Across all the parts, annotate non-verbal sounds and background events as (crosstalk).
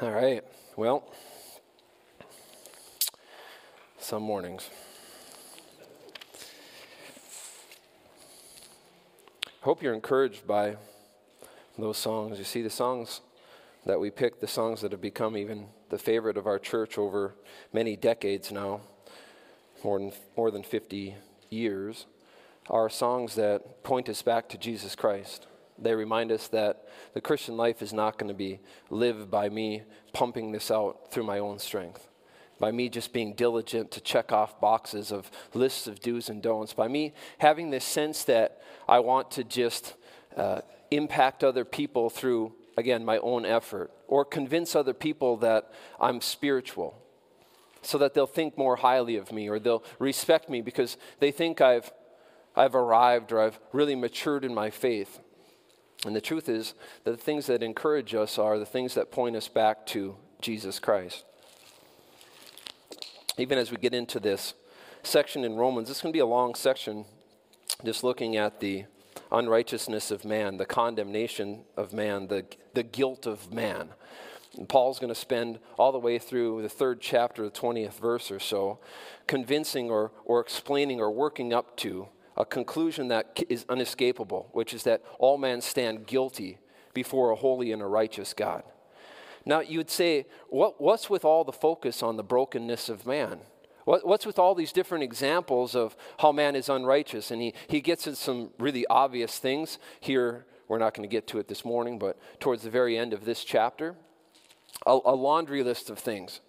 All right. Well, some mornings. Hope you're encouraged by those songs. You see, the songs that we picked, the songs that have become even the favorite of our church over many decades now, more than, more than 50 years, are songs that point us back to Jesus Christ. They remind us that the Christian life is not going to be lived by me pumping this out through my own strength, by me just being diligent to check off boxes of lists of do's and don'ts, by me having this sense that I want to just uh, impact other people through, again, my own effort, or convince other people that I'm spiritual so that they'll think more highly of me or they'll respect me because they think I've, I've arrived or I've really matured in my faith. And the truth is that the things that encourage us are the things that point us back to Jesus Christ. Even as we get into this section in Romans, this to be a long section just looking at the unrighteousness of man, the condemnation of man, the, the guilt of man. And Paul's going to spend all the way through the third chapter, the 20th verse or so, convincing or, or explaining or working up to a conclusion that is unescapable, which is that all men stand guilty before a holy and a righteous God. Now, you'd say, what, what's with all the focus on the brokenness of man? What, what's with all these different examples of how man is unrighteous? And he, he gets into some really obvious things here. We're not going to get to it this morning, but towards the very end of this chapter, a, a laundry list of things.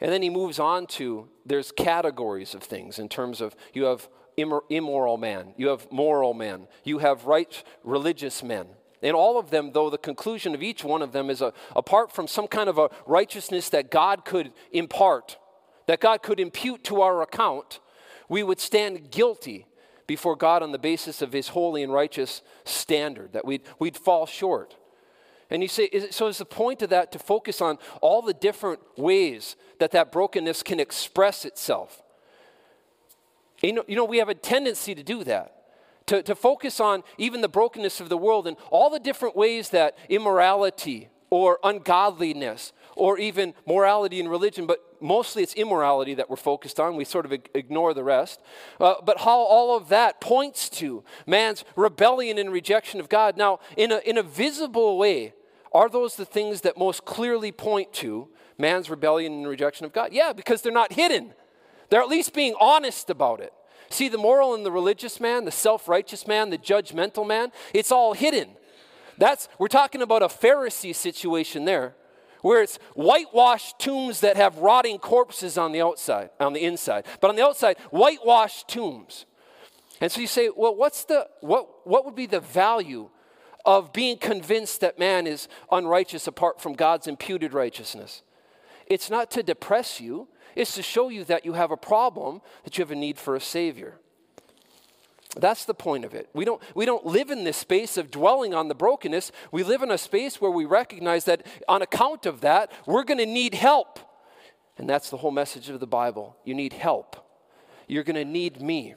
And then he moves on to there's categories of things in terms of you have immoral man, you have moral man, you have right religious men. And all of them, though, the conclusion of each one of them is a, apart from some kind of a righteousness that God could impart, that God could impute to our account, we would stand guilty before God on the basis of his holy and righteous standard, that we'd, we'd fall short. And you say, is, so is the point of that to focus on all the different ways that that brokenness can express itself? You know, you know we have a tendency to do that. To, to focus on even the brokenness of the world and all the different ways that immorality or ungodliness or even morality and religion, but mostly it's immorality that we're focused on. We sort of ignore the rest. Uh, but how all of that points to man's rebellion and rejection of God. Now, in a, in a visible way, are those the things that most clearly point to man's rebellion and rejection of God? Yeah, because they're not hidden. They're at least being honest about it. See, the moral and the religious man, the self righteous man, the judgmental man, it's all hidden. That's, we're talking about a Pharisee situation there, where it's whitewashed tombs that have rotting corpses on the outside, on the inside. But on the outside, whitewashed tombs. And so you say, well, what's the, what, what would be the value of being convinced that man is unrighteous apart from God's imputed righteousness. It's not to depress you, it's to show you that you have a problem, that you have a need for a Savior. That's the point of it. We don't, we don't live in this space of dwelling on the brokenness. We live in a space where we recognize that on account of that, we're going to need help. And that's the whole message of the Bible. You need help. You're going to need me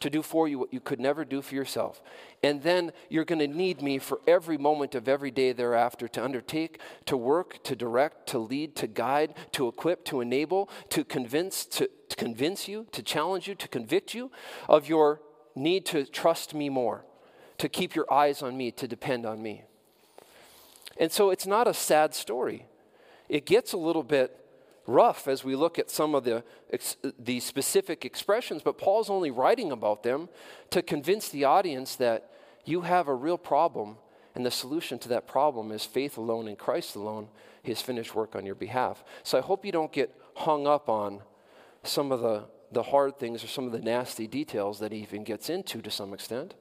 to do for you what you could never do for yourself. And then you're going to need me for every moment of every day thereafter to undertake, to work, to direct, to lead, to guide, to equip, to enable, to convince, to, to convince you, to challenge you, to convict you of your need to trust me more, to keep your eyes on me, to depend on me. And so it's not a sad story. It gets a little bit rough as we look at some of the, the specific expressions, but Paul's only writing about them to convince the audience that you have a real problem, and the solution to that problem is faith alone in Christ alone, his finished work on your behalf. So I hope you don't get hung up on some of the, the hard things or some of the nasty details that he even gets into to some extent,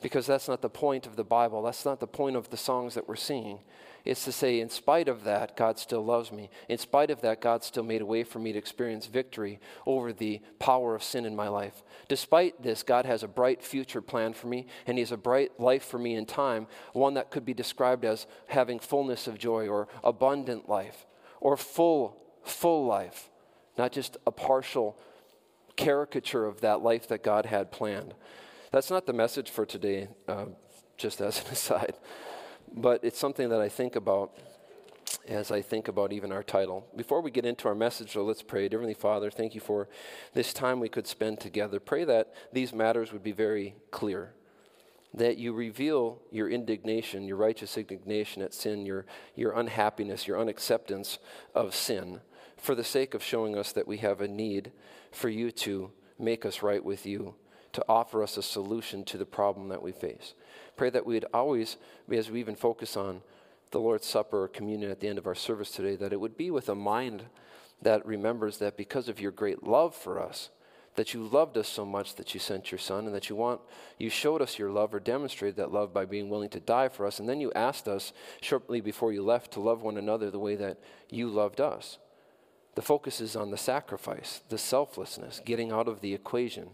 because that's not the point of the Bible. That's not the point of the songs that we're singing. It's to say, in spite of that, God still loves me. In spite of that, God still made a way for me to experience victory over the power of sin in my life. Despite this, God has a bright future plan for me, and He has a bright life for me in time, one that could be described as having fullness of joy or abundant life or full, full life, not just a partial caricature of that life that God had planned. That's not the message for today, uh, just as an (laughs) aside but it's something that I think about as I think about even our title. Before we get into our message, so let's pray. Heavenly Father, thank you for this time we could spend together. Pray that these matters would be very clear, that you reveal your indignation, your righteous indignation at sin, your, your unhappiness, your unacceptance of sin, for the sake of showing us that we have a need for you to make us right with you, to offer us a solution to the problem that we face. Pray that we'd always, as we even focus on the Lord's Supper or communion at the end of our service today, that it would be with a mind that remembers that because of your great love for us, that you loved us so much that you sent your son and that you want you showed us your love or demonstrated that love by being willing to die for us and then you asked us shortly before you left to love one another the way that you loved us. The focus is on the sacrifice the selflessness getting out of the equation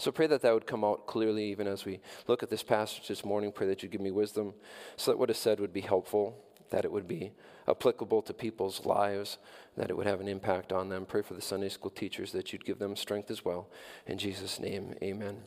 so pray that that would come out clearly even as we look at this passage this morning. Pray that you'd give me wisdom so that what is said would be helpful, that it would be applicable to people's lives, that it would have an impact on them. Pray for the Sunday school teachers that you'd give them strength as well. In Jesus' name, amen.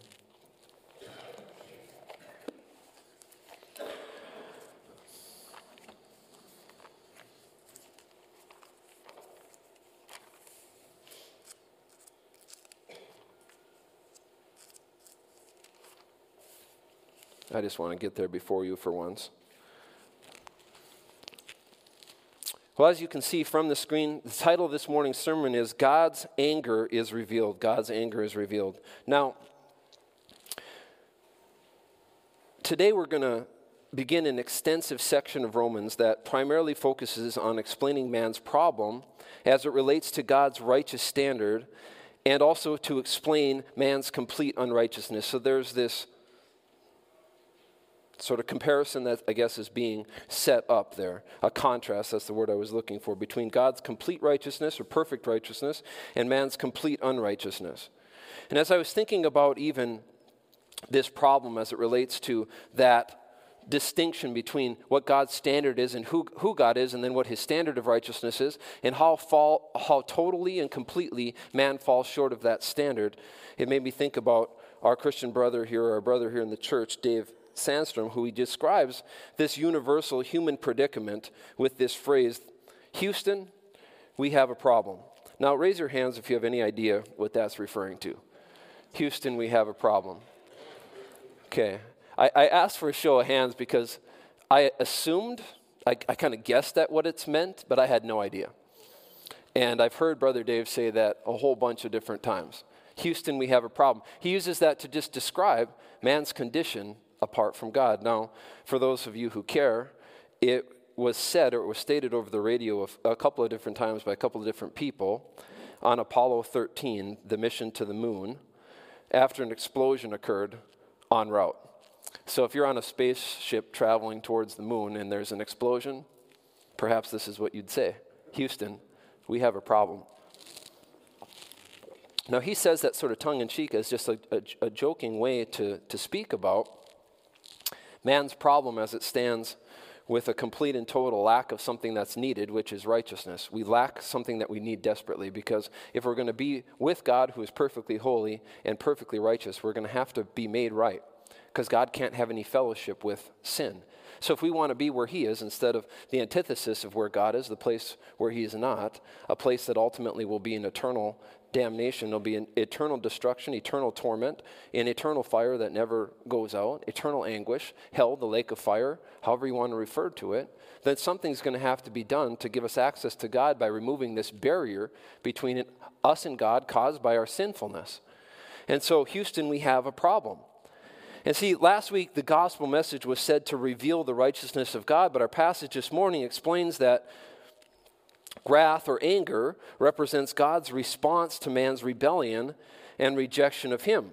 I just want to get there before you for once. Well, as you can see from the screen, the title of this morning's sermon is God's Anger is Revealed. God's Anger is Revealed. Now, today we're going to begin an extensive section of Romans that primarily focuses on explaining man's problem as it relates to God's righteous standard and also to explain man's complete unrighteousness. So there's this sort of comparison that I guess is being set up there. A contrast, that's the word I was looking for, between God's complete righteousness or perfect righteousness and man's complete unrighteousness. And as I was thinking about even this problem as it relates to that distinction between what God's standard is and who, who God is, and then what his standard of righteousness is, and how, fall, how totally and completely man falls short of that standard, it made me think about our Christian brother here, our brother here in the church, Dave Sandstrom, who he describes this universal human predicament with this phrase Houston, we have a problem. Now, raise your hands if you have any idea what that's referring to. Houston, we have a problem. Okay. I, I asked for a show of hands because I assumed, I, I kind of guessed at what it's meant, but I had no idea. And I've heard Brother Dave say that a whole bunch of different times. Houston, we have a problem. He uses that to just describe man's condition apart from God. Now, for those of you who care, it was said or it was stated over the radio a couple of different times by a couple of different people on Apollo 13, the mission to the moon, after an explosion occurred en route. So if you're on a spaceship traveling towards the moon and there's an explosion, perhaps this is what you'd say Houston, we have a problem. Now, he says that sort of tongue in cheek as just a, a, a joking way to, to speak about man's problem as it stands with a complete and total lack of something that's needed, which is righteousness. We lack something that we need desperately because if we're going to be with God who is perfectly holy and perfectly righteous, we're going to have to be made right because God can't have any fellowship with sin. So if we want to be where He is instead of the antithesis of where God is, the place where He is not, a place that ultimately will be an eternal damnation. There'll be an eternal destruction, eternal torment, an eternal fire that never goes out, eternal anguish, hell, the lake of fire, however you want to refer to it. Then something's going to have to be done to give us access to God by removing this barrier between us and God caused by our sinfulness. And so, Houston, we have a problem. And see, last week the gospel message was said to reveal the righteousness of God, but our passage this morning explains that Wrath or anger represents God's response to man's rebellion and rejection of Him.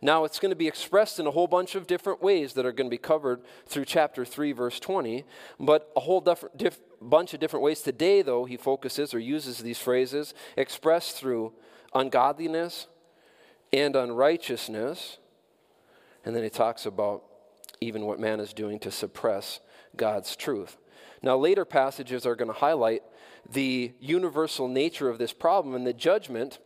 Now, it's going to be expressed in a whole bunch of different ways that are going to be covered through chapter 3, verse 20, but a whole diff- diff- bunch of different ways. Today, though, he focuses or uses these phrases expressed through ungodliness and unrighteousness. And then he talks about even what man is doing to suppress God's truth. Now, later passages are going to highlight the universal nature of this problem and the judgment,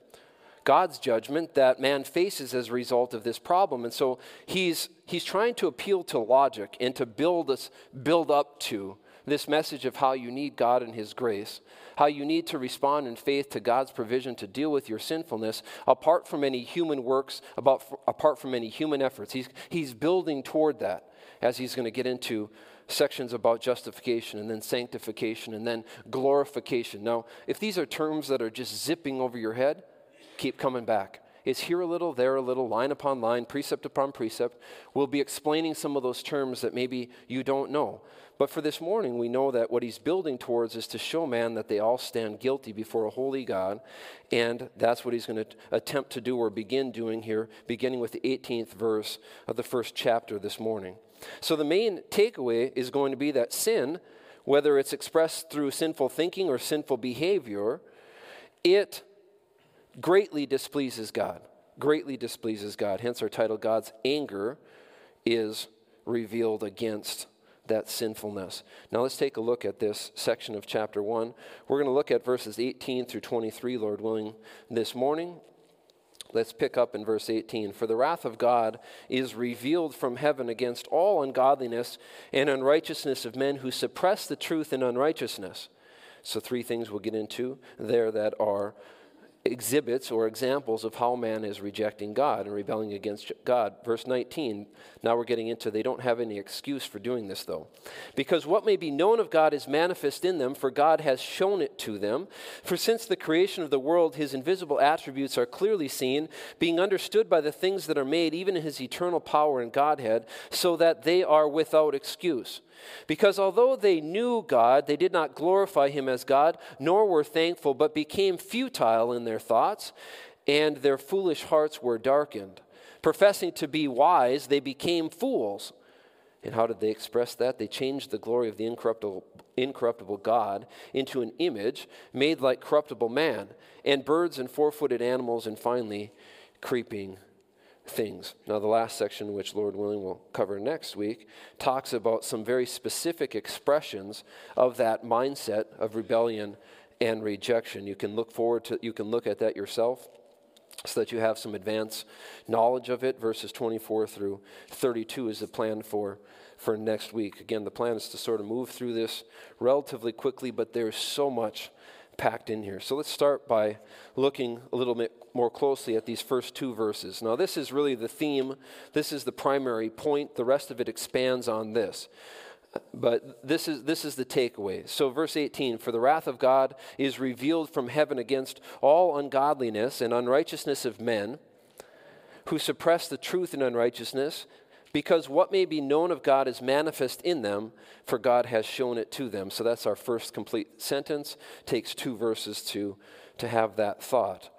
God's judgment, that man faces as a result of this problem. And so he's, he's trying to appeal to logic and to build us, build up to this message of how you need God and His grace, how you need to respond in faith to God's provision to deal with your sinfulness apart from any human works, about, apart from any human efforts. He's, he's building toward that as he's going to get into sections about justification and then sanctification and then glorification. Now, if these are terms that are just zipping over your head, keep coming back. It's here a little, there a little, line upon line, precept upon precept. We'll be explaining some of those terms that maybe you don't know. But for this morning, we know that what he's building towards is to show man that they all stand guilty before a holy God. And that's what he's going to attempt to do or begin doing here, beginning with the 18th verse of the first chapter this morning. So the main takeaway is going to be that sin, whether it's expressed through sinful thinking or sinful behavior, it greatly displeases God. Greatly displeases God. Hence our title, God's anger is revealed against that sinfulness. Now let's take a look at this section of chapter 1. We're going to look at verses 18 through 23, Lord willing, this morning. Let's pick up in verse 18. For the wrath of God is revealed from heaven against all ungodliness and unrighteousness of men who suppress the truth in unrighteousness. So, three things we'll get into there that are exhibits or examples of how man is rejecting God and rebelling against God. Verse 19, now we're getting into they don't have any excuse for doing this though. Because what may be known of God is manifest in them, for God has shown it to them. For since the creation of the world, his invisible attributes are clearly seen, being understood by the things that are made, even his eternal power and Godhead, so that they are without excuse. Because although they knew God, they did not glorify him as God, nor were thankful, but became futile in their thoughts, and their foolish hearts were darkened. Professing to be wise, they became fools. And how did they express that? They changed the glory of the incorruptible, incorruptible God into an image made like corruptible man, and birds and four footed animals, and finally, creeping things. Now, the last section, which Lord willing we'll cover next week, talks about some very specific expressions of that mindset of rebellion and rejection. You can look forward to, you can look at that yourself so that you have some advanced knowledge of it. Verses 24 through 32 is the plan for, for next week. Again, the plan is to sort of move through this relatively quickly, but there's so much packed in here. So let's start by looking a little bit more closely at these first two verses. Now, this is really the theme, this is the primary point. The rest of it expands on this. But this is, this is the takeaway. So, verse 18 For the wrath of God is revealed from heaven against all ungodliness and unrighteousness of men who suppress the truth in unrighteousness, because what may be known of God is manifest in them, for God has shown it to them. So that's our first complete sentence. Takes two verses to, to have that thought.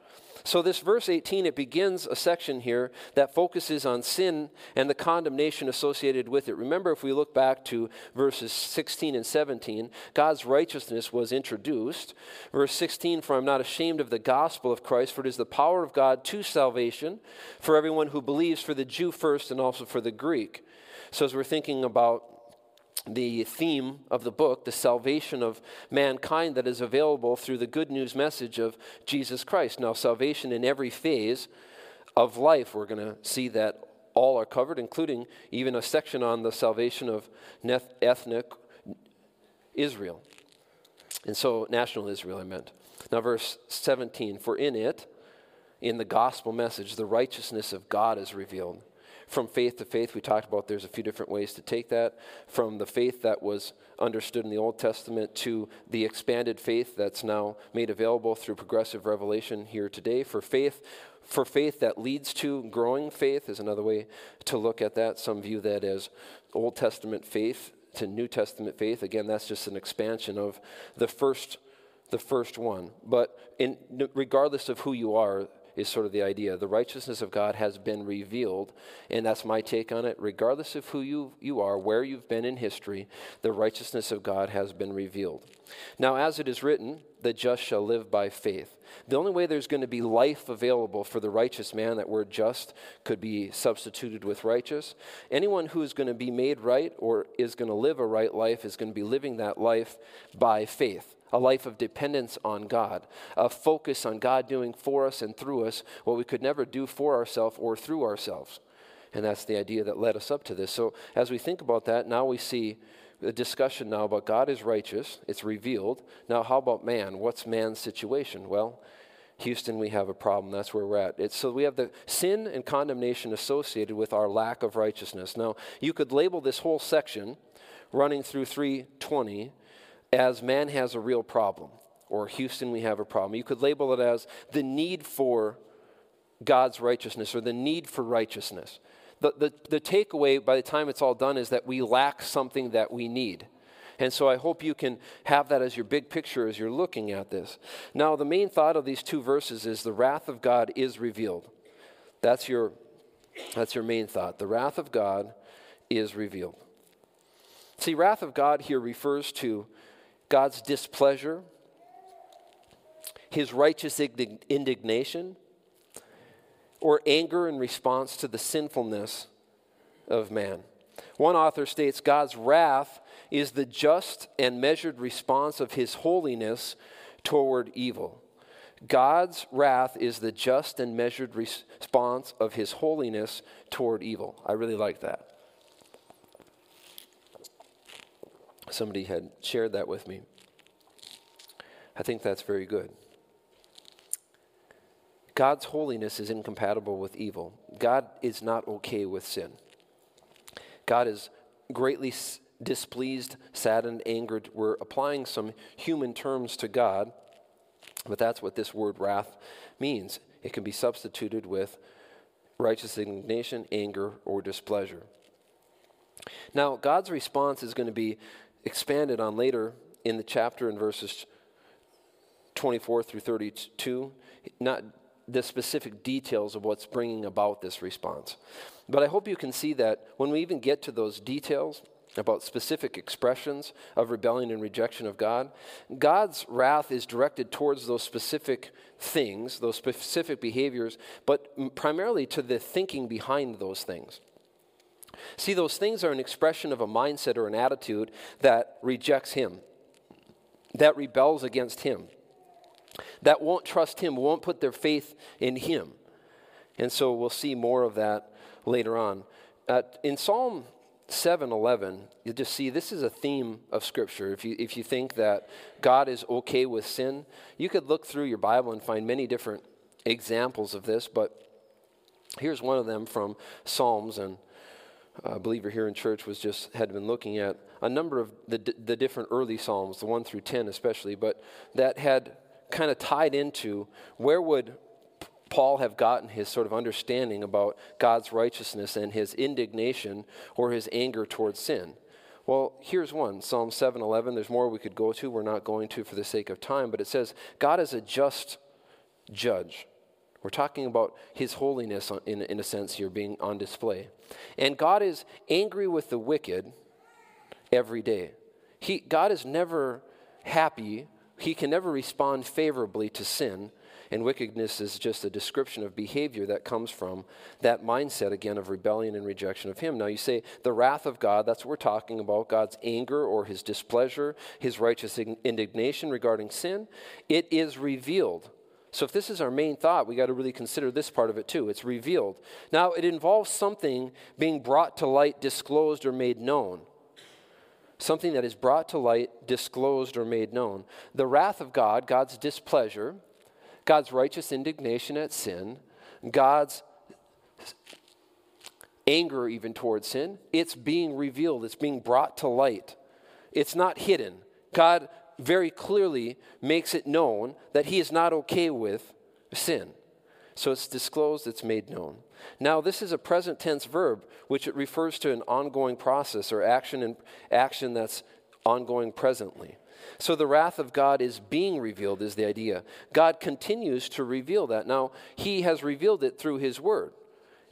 So, this verse 18, it begins a section here that focuses on sin and the condemnation associated with it. Remember, if we look back to verses 16 and 17, God's righteousness was introduced. Verse 16, for I'm not ashamed of the gospel of Christ, for it is the power of God to salvation for everyone who believes, for the Jew first and also for the Greek. So, as we're thinking about the theme of the book, the salvation of mankind that is available through the good news message of Jesus Christ. Now, salvation in every phase of life, we're going to see that all are covered, including even a section on the salvation of ethnic Israel. And so, national Israel, I meant. Now, verse 17 For in it, in the gospel message, the righteousness of God is revealed from faith to faith, we talked about there's a few different ways to take that. From the faith that was understood in the Old Testament to the expanded faith that's now made available through progressive revelation here today. For faith, for faith that leads to growing faith is another way to look at that. Some view that as Old Testament faith to New Testament faith. Again, that's just an expansion of the first the first one. But in, regardless of who you are, is sort of the idea. The righteousness of God has been revealed, and that's my take on it. Regardless of who you, you are, where you've been in history, the righteousness of God has been revealed. Now, as it is written, the just shall live by faith. The only way there's going to be life available for the righteous man, that word just could be substituted with righteous. Anyone who is going to be made right or is going to live a right life is going to be living that life by faith a life of dependence on God, a focus on God doing for us and through us what we could never do for ourselves or through ourselves. And that's the idea that led us up to this. So as we think about that, now we see a discussion now about God is righteous, it's revealed. Now, how about man? What's man's situation? Well, Houston, we have a problem. That's where we're at. It's, so we have the sin and condemnation associated with our lack of righteousness. Now, you could label this whole section running through 320 as man has a real problem, or Houston, we have a problem. You could label it as the need for God's righteousness or the need for righteousness. The, the, the takeaway by the time it's all done is that we lack something that we need. And so I hope you can have that as your big picture as you're looking at this. Now, the main thought of these two verses is the wrath of God is revealed. That's your, that's your main thought. The wrath of God is revealed. See, wrath of God here refers to God's displeasure, his righteous indignation, or anger in response to the sinfulness of man. One author states God's wrath is the just and measured response of his holiness toward evil. God's wrath is the just and measured response of his holiness toward evil. I really like that. Somebody had shared that with me. I think that's very good. God's holiness is incompatible with evil. God is not okay with sin. God is greatly displeased, saddened, angered. We're applying some human terms to God, but that's what this word wrath means. It can be substituted with righteous indignation, anger, or displeasure. Now, God's response is going to be expanded on later in the chapter in verses 24 through 32. Not the specific details of what's bringing about this response. But I hope you can see that when we even get to those details about specific expressions of rebellion and rejection of God, God's wrath is directed towards those specific things, those specific behaviors, but primarily to the thinking behind those things. See, those things are an expression of a mindset or an attitude that rejects Him, that rebels against Him that won't trust Him, won't put their faith in Him. And so we'll see more of that later on. Uh, in Psalm 7:11, you just see this is a theme of Scripture. If you if you think that God is okay with sin, you could look through your Bible and find many different examples of this. But here's one of them from Psalms, and Uh, a believer here in church was just had been looking at a number of the the different early Psalms, the one through ten especially, but that had kind of tied into where would Paul have gotten his sort of understanding about God's righteousness and his indignation or his anger towards sin? Well, here's one Psalm 7:11. There's more we could go to. We're not going to for the sake of time, but it says, God is a just judge. We're talking about his holiness in, in a sense here being on display. And God is angry with the wicked every day. He, God is never happy he can never respond favorably to sin, and wickedness is just a description of behavior that comes from that mindset, again, of rebellion and rejection of Him. Now, you say the wrath of God, that's what we're talking about God's anger or His displeasure, His righteous indignation regarding sin. It is revealed. So, if this is our main thought, we got to really consider this part of it too. It's revealed. Now, it involves something being brought to light, disclosed, or made known something that is brought to light, disclosed, or made known. The wrath of God, God's displeasure, God's righteous indignation at sin, God's anger even towards sin, it's being revealed, it's being brought to light. It's not hidden. God very clearly makes it known that He is not okay with sin. So it's disclosed, it's made known. Now, this is a present tense verb, which it refers to an ongoing process or action and action that's ongoing presently. So the wrath of God is being revealed, is the idea. God continues to reveal that. Now, He has revealed it through His Word.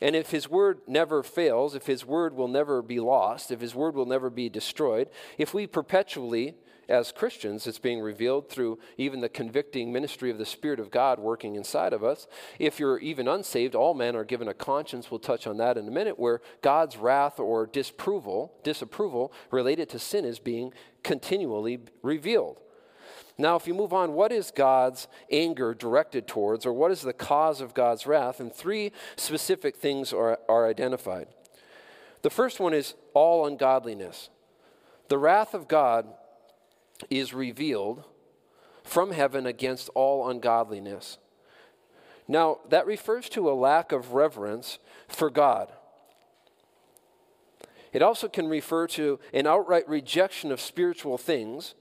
And if His Word never fails, if His Word will never be lost, if His Word will never be destroyed, if we perpetually as Christians, it's being revealed through even the convicting ministry of the Spirit of God working inside of us. If you're even unsaved, all men are given a conscience. We'll touch on that in a minute, where God's wrath or disapproval, disapproval related to sin is being continually revealed. Now, if you move on, what is God's anger directed towards, or what is the cause of God's wrath? And three specific things are, are identified. The first one is all ungodliness. The wrath of God is revealed from heaven against all ungodliness. Now, that refers to a lack of reverence for God. It also can refer to an outright rejection of spiritual things,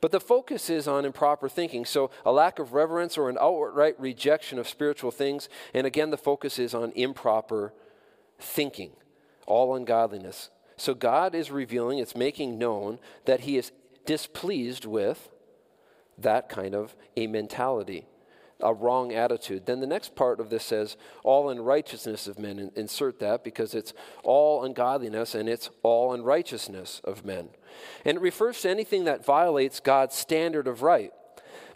but the focus is on improper thinking. So, a lack of reverence or an outright rejection of spiritual things, and again, the focus is on improper thinking, all ungodliness. So, God is revealing, it's making known that He is displeased with that kind of a mentality a wrong attitude. Then the next part of this says, all unrighteousness of men. Insert that because it's all ungodliness and it's all unrighteousness of men. And it refers to anything that violates God's standard of right.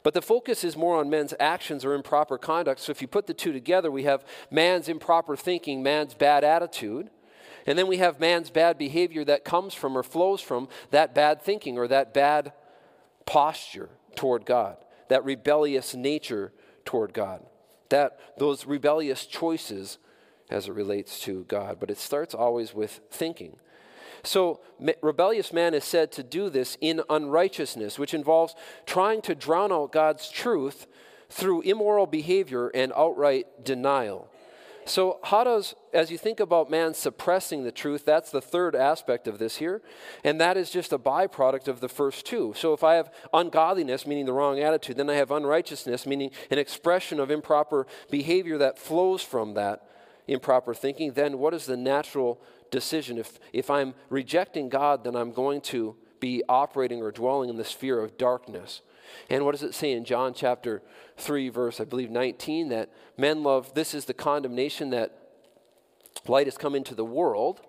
But the focus is more on men's actions or improper conduct. So if you put the two together, we have man's improper thinking, man's bad attitude. And then we have man's bad behavior that comes from or flows from that bad thinking or that bad posture toward God, that rebellious nature toward God. That those rebellious choices as it relates to God, but it starts always with thinking. So, rebellious man is said to do this in unrighteousness, which involves trying to drown out God's truth through immoral behavior and outright denial. So, how does, as you think about man suppressing the truth, that's the third aspect of this here, and that is just a byproduct of the first two. So, if I have ungodliness, meaning the wrong attitude, then I have unrighteousness, meaning an expression of improper behavior that flows from that improper thinking, then what is the natural decision? If, if I'm rejecting God, then I'm going to be operating or dwelling in the sphere of darkness. And what does it say in John chapter 3, verse, I believe, 19? That men love, this is the condemnation that light has come into the world,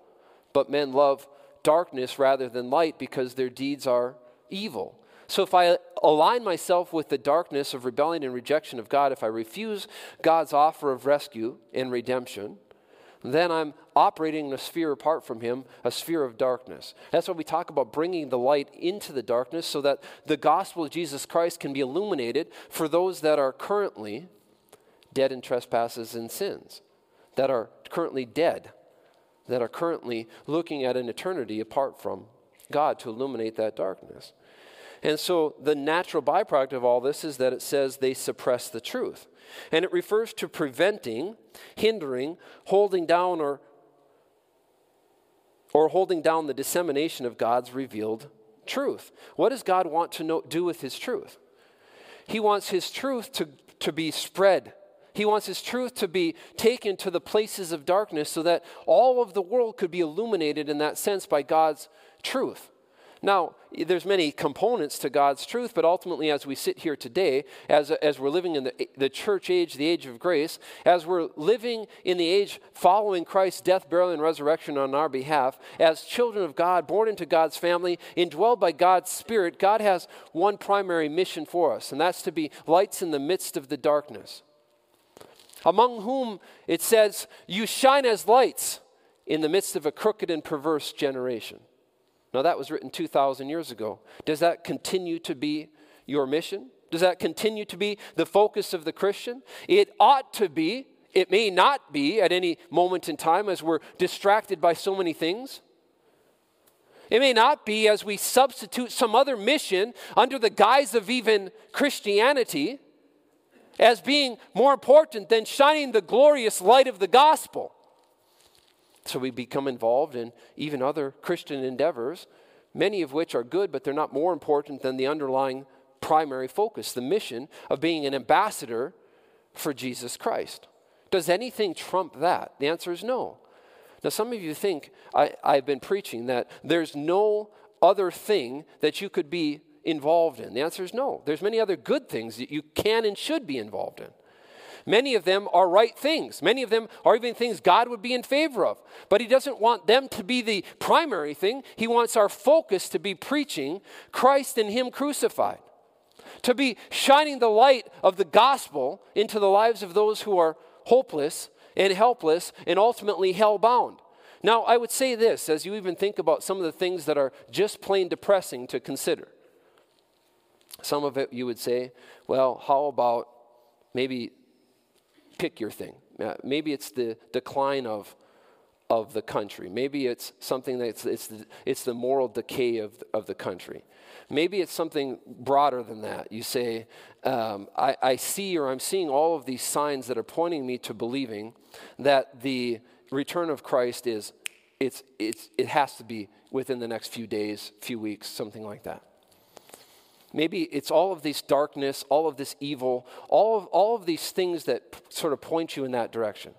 but men love darkness rather than light because their deeds are evil. So if I align myself with the darkness of rebellion and rejection of God, if I refuse God's offer of rescue and redemption, then I'm operating in a sphere apart from Him, a sphere of darkness. That's why we talk about bringing the light into the darkness so that the gospel of Jesus Christ can be illuminated for those that are currently dead in trespasses and sins, that are currently dead, that are currently looking at an eternity apart from God to illuminate that darkness. And so the natural byproduct of all this is that it says they suppress the truth. And it refers to preventing, hindering, holding down, or, or holding down the dissemination of God's revealed truth. What does God want to know, do with His truth? He wants His truth to, to be spread. He wants His truth to be taken to the places of darkness so that all of the world could be illuminated in that sense by God's truth. Now, there's many components to God's truth, but ultimately, as we sit here today, as, as we're living in the, the church age, the age of grace, as we're living in the age following Christ's death, burial, and resurrection on our behalf, as children of God, born into God's family, indwelled by God's Spirit, God has one primary mission for us, and that's to be lights in the midst of the darkness. Among whom it says, You shine as lights in the midst of a crooked and perverse generation. Now, that was written 2,000 years ago. Does that continue to be your mission? Does that continue to be the focus of the Christian? It ought to be. It may not be at any moment in time as we're distracted by so many things. It may not be as we substitute some other mission under the guise of even Christianity as being more important than shining the glorious light of the gospel. So we become involved in even other Christian endeavors, many of which are good, but they're not more important than the underlying primary focus, the mission of being an ambassador for Jesus Christ. Does anything trump that? The answer is no. Now, some of you think I, I've been preaching that there's no other thing that you could be involved in. The answer is no. There's many other good things that you can and should be involved in. Many of them are right things. Many of them are even things God would be in favor of. But He doesn't want them to be the primary thing. He wants our focus to be preaching Christ and Him crucified, to be shining the light of the gospel into the lives of those who are hopeless and helpless and ultimately hell bound. Now, I would say this as you even think about some of the things that are just plain depressing to consider. Some of it you would say, well, how about maybe pick your thing. Uh, maybe it's the decline of of the country. Maybe it's something that's it's the, it's the moral decay of, of the country. Maybe it's something broader than that. You say, um, I, I see or I'm seeing all of these signs that are pointing me to believing that the return of Christ is, it's, it's, it has to be within the next few days, few weeks, something like that. Maybe it's all of this darkness, all of this evil, all of, all of these things that p- sort of point you in that direction.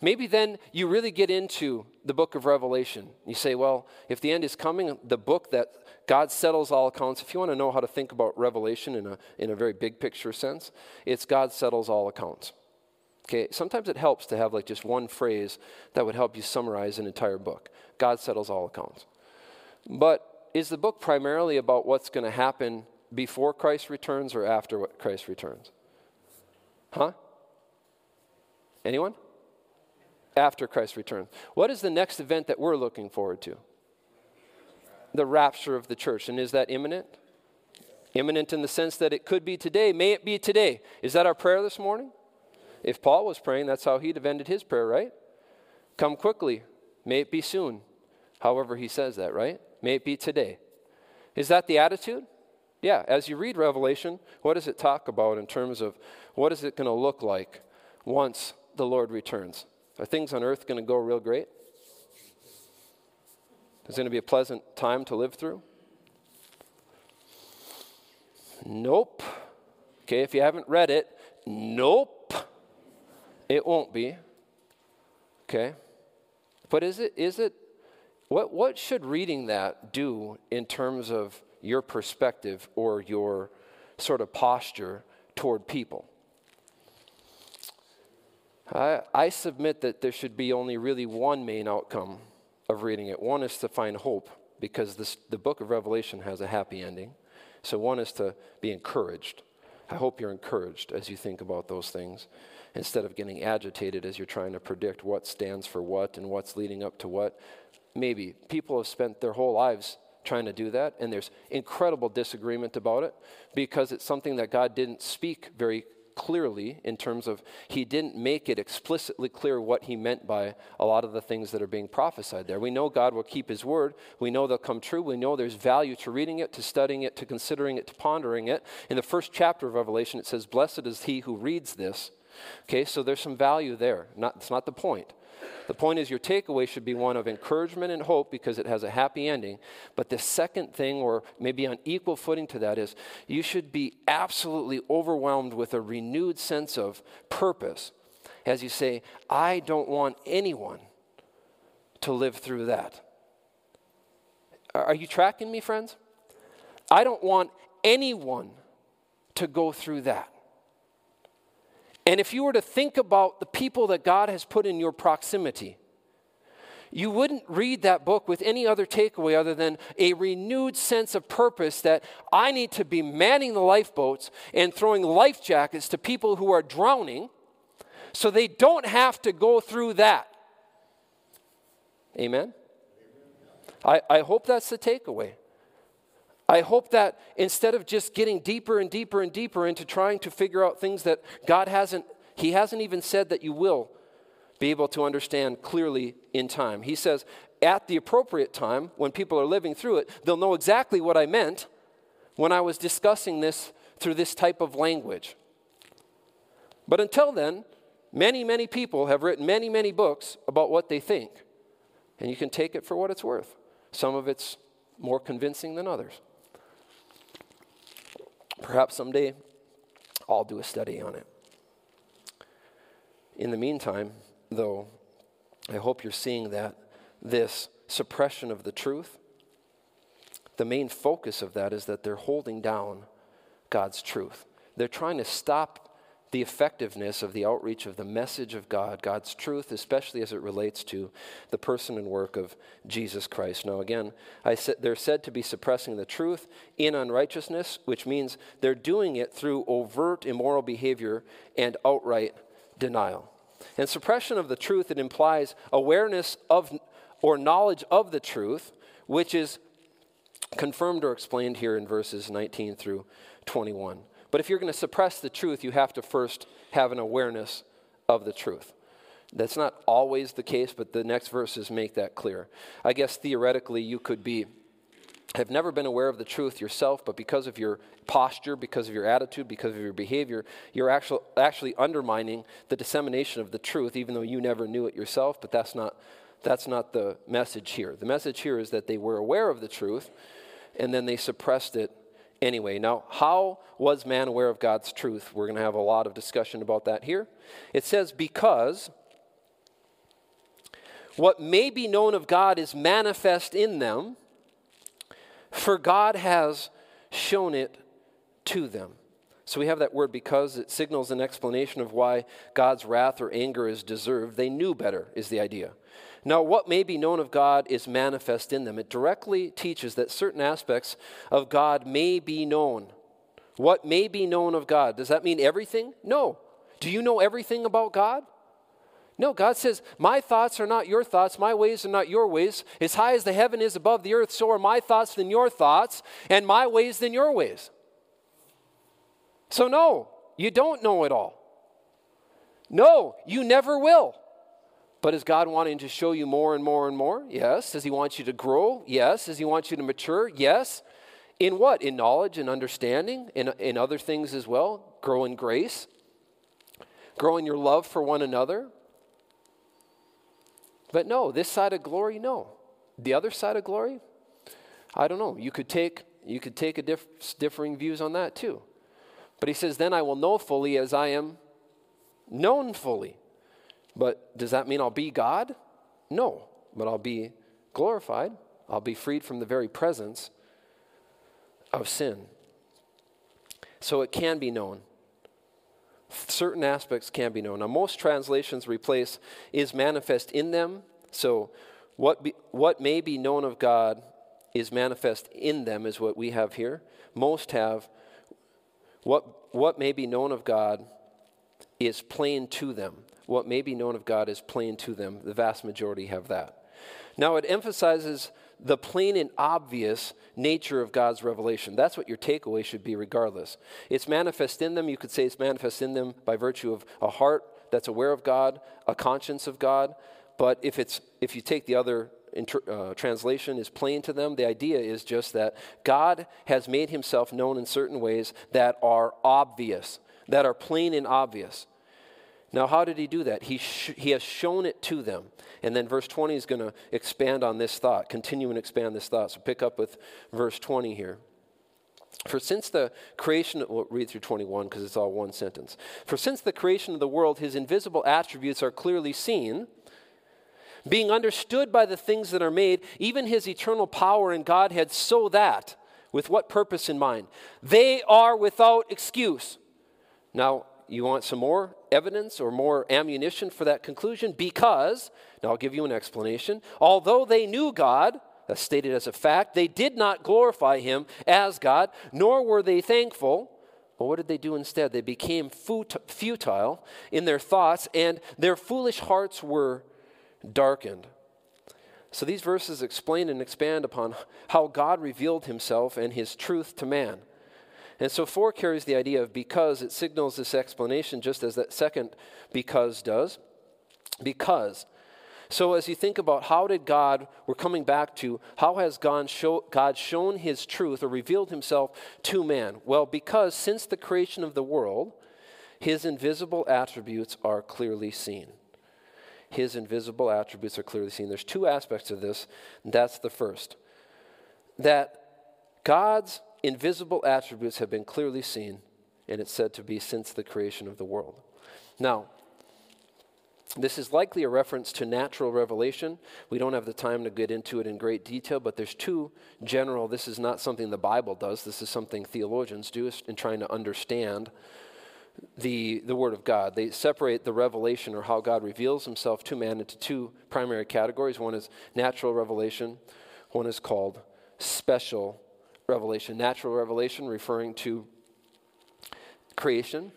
Maybe then you really get into the book of Revelation. You say, well, if the end is coming, the book that God settles all accounts, if you want to know how to think about Revelation in a, in a very big picture sense, it's God settles all accounts. Okay, sometimes it helps to have like just one phrase that would help you summarize an entire book. God settles all accounts. But is the book primarily about what's going to happen before Christ returns or after Christ returns? Huh? Anyone? After Christ returns. What is the next event that we're looking forward to? The rapture of the church. And is that imminent? Imminent in the sense that it could be today. May it be today. Is that our prayer this morning? If Paul was praying, that's how he'd have ended his prayer, right? Come quickly. May it be soon. However, he says that, right? May it be today. Is that the attitude? Yeah, as you read Revelation, what does it talk about in terms of what is it going to look like once the Lord returns? Are things on earth going to go real great? Is it going to be a pleasant time to live through? Nope. Okay, if you haven't read it, nope. It won't be. Okay? But is it is it what what should reading that do in terms of your perspective or your sort of posture toward people? I, I submit that there should be only really one main outcome of reading it. One is to find hope because this, the book of Revelation has a happy ending. So, one is to be encouraged. I hope you're encouraged as you think about those things instead of getting agitated as you're trying to predict what stands for what and what's leading up to what. Maybe people have spent their whole lives trying to do that, and there's incredible disagreement about it because it's something that God didn't speak very clearly in terms of he didn't make it explicitly clear what he meant by a lot of the things that are being prophesied there. We know God will keep his word. We know they'll come true. We know there's value to reading it, to studying it, to considering it, to pondering it. In the first chapter of Revelation, it says, Blessed is he who reads this Okay, so there's some value there. Not, it's not the point. The point is, your takeaway should be one of encouragement and hope because it has a happy ending. But the second thing, or maybe on equal footing to that, is you should be absolutely overwhelmed with a renewed sense of purpose as you say, I don't want anyone to live through that. Are you tracking me, friends? I don't want anyone to go through that. And if you were to think about the people that God has put in your proximity, you wouldn't read that book with any other takeaway other than a renewed sense of purpose that I need to be manning the lifeboats and throwing life jackets to people who are drowning so they don't have to go through that. Amen? I, I hope that's the takeaway. I hope that instead of just getting deeper and deeper and deeper into trying to figure out things that God hasn't, He hasn't even said that you will be able to understand clearly in time. He says, at the appropriate time, when people are living through it, they'll know exactly what I meant when I was discussing this through this type of language. But until then, many, many people have written many, many books about what they think. And you can take it for what it's worth. Some of it's more convincing than others. Perhaps someday I'll do a study on it. In the meantime, though, I hope you're seeing that this suppression of the truth, the main focus of that is that they're holding down God's truth. They're trying to stop the effectiveness of the outreach of the message of God, God's truth, especially as it relates to the person and work of Jesus Christ. Now, again, said they're said to be suppressing the truth in unrighteousness, which means they're doing it through overt immoral behavior and outright denial. And suppression of the truth, it implies awareness of or knowledge of the truth, which is confirmed or explained here in verses 19 through 21. But if you're going to suppress the truth, you have to first have an awareness of the truth. That's not always the case, but the next verses make that clear. I guess theoretically, you could be have never been aware of the truth yourself, but because of your posture, because of your attitude, because of your behavior, you're actually, actually undermining the dissemination of the truth, even though you never knew it yourself. But that's not, that's not the message here. The message here is that they were aware of the truth, and then they suppressed it anyway. Now, how was man aware of God's truth? We're going to have a lot of discussion about that here. It says, because what may be known of God is manifest in them, for God has shown it to them. So we have that word because it signals an explanation of why God's wrath or anger is deserved. They knew better, is the idea. Now, what may be known of God is manifest in them. It directly teaches that certain aspects of God may be known. What may be known of God? Does that mean everything? No. Do you know everything about God? No, God says, My thoughts are not your thoughts, my ways are not your ways. As high as the heaven is above the earth, so are my thoughts than your thoughts, and my ways than your ways. So, no, you don't know it all. No, you never will. But is God wanting to show you more and more and more? Yes. Does He want you to grow? Yes. Does He want you to mature? Yes. In what? In knowledge and understanding? In, in other things as well? Grow in grace? Grow in your love for one another? But no, this side of glory, no. The other side of glory, I don't know. You could take you could take a diff- differing views on that too. But he says, "Then I will know fully as I am known fully." But does that mean I'll be God? No, but I'll be glorified. I'll be freed from the very presence of sin. So it can be known certain aspects can be known. Now, most translations replace is manifest in them. So, what, be, what may be known of God is manifest in them, is what we have here. Most have what, what may be known of God is plain to them. What may be known of God is plain to them. The vast majority have that. Now, it emphasizes the plain and obvious nature of God's revelation. That's what your takeaway should be, regardless. It's manifest in them. You could say it's manifest in them by virtue of a heart that's aware of God, a conscience of God. But if, it's, if you take the other inter, uh, translation, is plain to them, the idea is just that God has made himself known in certain ways that are obvious, that are plain and obvious. Now, how did he do that? He, sh- he has shown it to them. And then verse 20 is going to expand on this thought, continue and expand this thought. So pick up with verse 20 here. For since the creation, we'll read through 21 because it's all one sentence. For since the creation of the world, his invisible attributes are clearly seen, being understood by the things that are made, even his eternal power and Godhead, so that, with what purpose in mind? They are without excuse. Now, you want some more evidence or more ammunition for that conclusion? Because, now I'll give you an explanation. Although they knew God, as stated as a fact, they did not glorify him as God, nor were they thankful. Well, what did they do instead? They became futile in their thoughts, and their foolish hearts were darkened. So these verses explain and expand upon how God revealed himself and his truth to man. And so for carries the idea of because. It signals this explanation just as that second because does. Because. So as you think about how did God, we're coming back to, how has God, show, God shown his truth or revealed himself to man? Well, because since the creation of the world, his invisible attributes are clearly seen. His invisible attributes are clearly seen. There's two aspects of this. that's the first. That God's invisible attributes have been clearly seen, and it's said to be since the creation of the world. Now, this is likely a reference to natural revelation. We don't have the time to get into it in great detail, but there's two general. This is not something the Bible does. This is something theologians do in trying to understand the, the Word of God. They separate the revelation or how God reveals himself to man into two primary categories. One is natural revelation, one is called special revelation. Natural revelation referring to creation.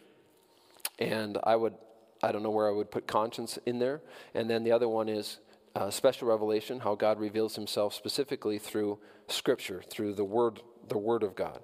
And I would, I don't know where I would put conscience in there. And then the other one is uh, special revelation, how God reveals himself specifically through Scripture, through the Word, the Word of God.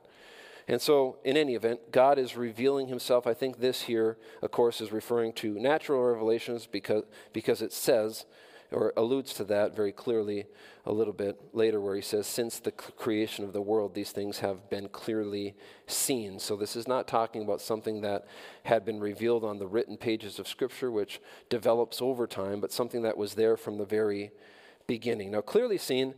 And so, in any event, God is revealing himself. I think this here, of course, is referring to natural revelations because, because it says, or alludes to that very clearly a little bit later, where he says, Since the creation of the world, these things have been clearly seen. So, this is not talking about something that had been revealed on the written pages of Scripture, which develops over time, but something that was there from the very beginning. Now, clearly seen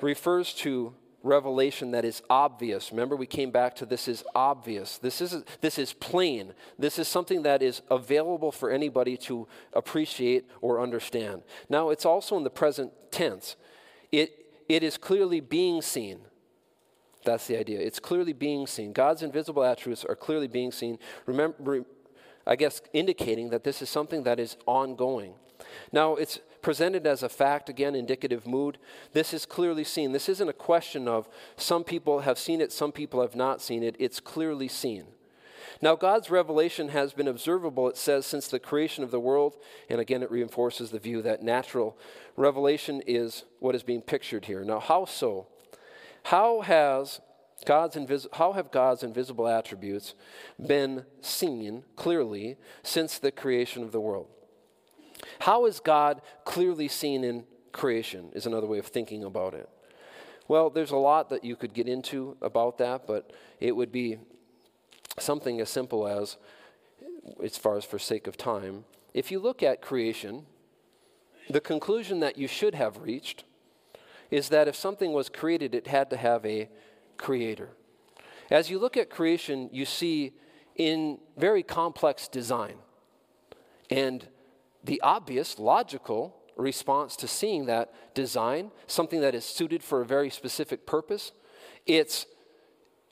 refers to revelation that is obvious. Remember, we came back to this is obvious. This is, this is plain. This is something that is available for anybody to appreciate or understand. Now, it's also in the present tense. It, it is clearly being seen. That's the idea. It's clearly being seen. God's invisible attributes are clearly being seen. Remember, I guess, indicating that this is something that is ongoing. Now, it's presented as a fact, again, indicative mood. This is clearly seen. This isn't a question of some people have seen it, some people have not seen it. It's clearly seen. Now, God's revelation has been observable, it says, since the creation of the world. And again, it reinforces the view that natural revelation is what is being pictured here. Now, how so? How has God's invis- how have God's invisible attributes been seen clearly since the creation of the world? How is God clearly seen in creation, is another way of thinking about it. Well, there's a lot that you could get into about that, but it would be something as simple as, as far as for sake of time, if you look at creation, the conclusion that you should have reached is that if something was created, it had to have a creator. As you look at creation, you see in very complex design. And the obvious, logical response to seeing that design, something that is suited for a very specific purpose, it's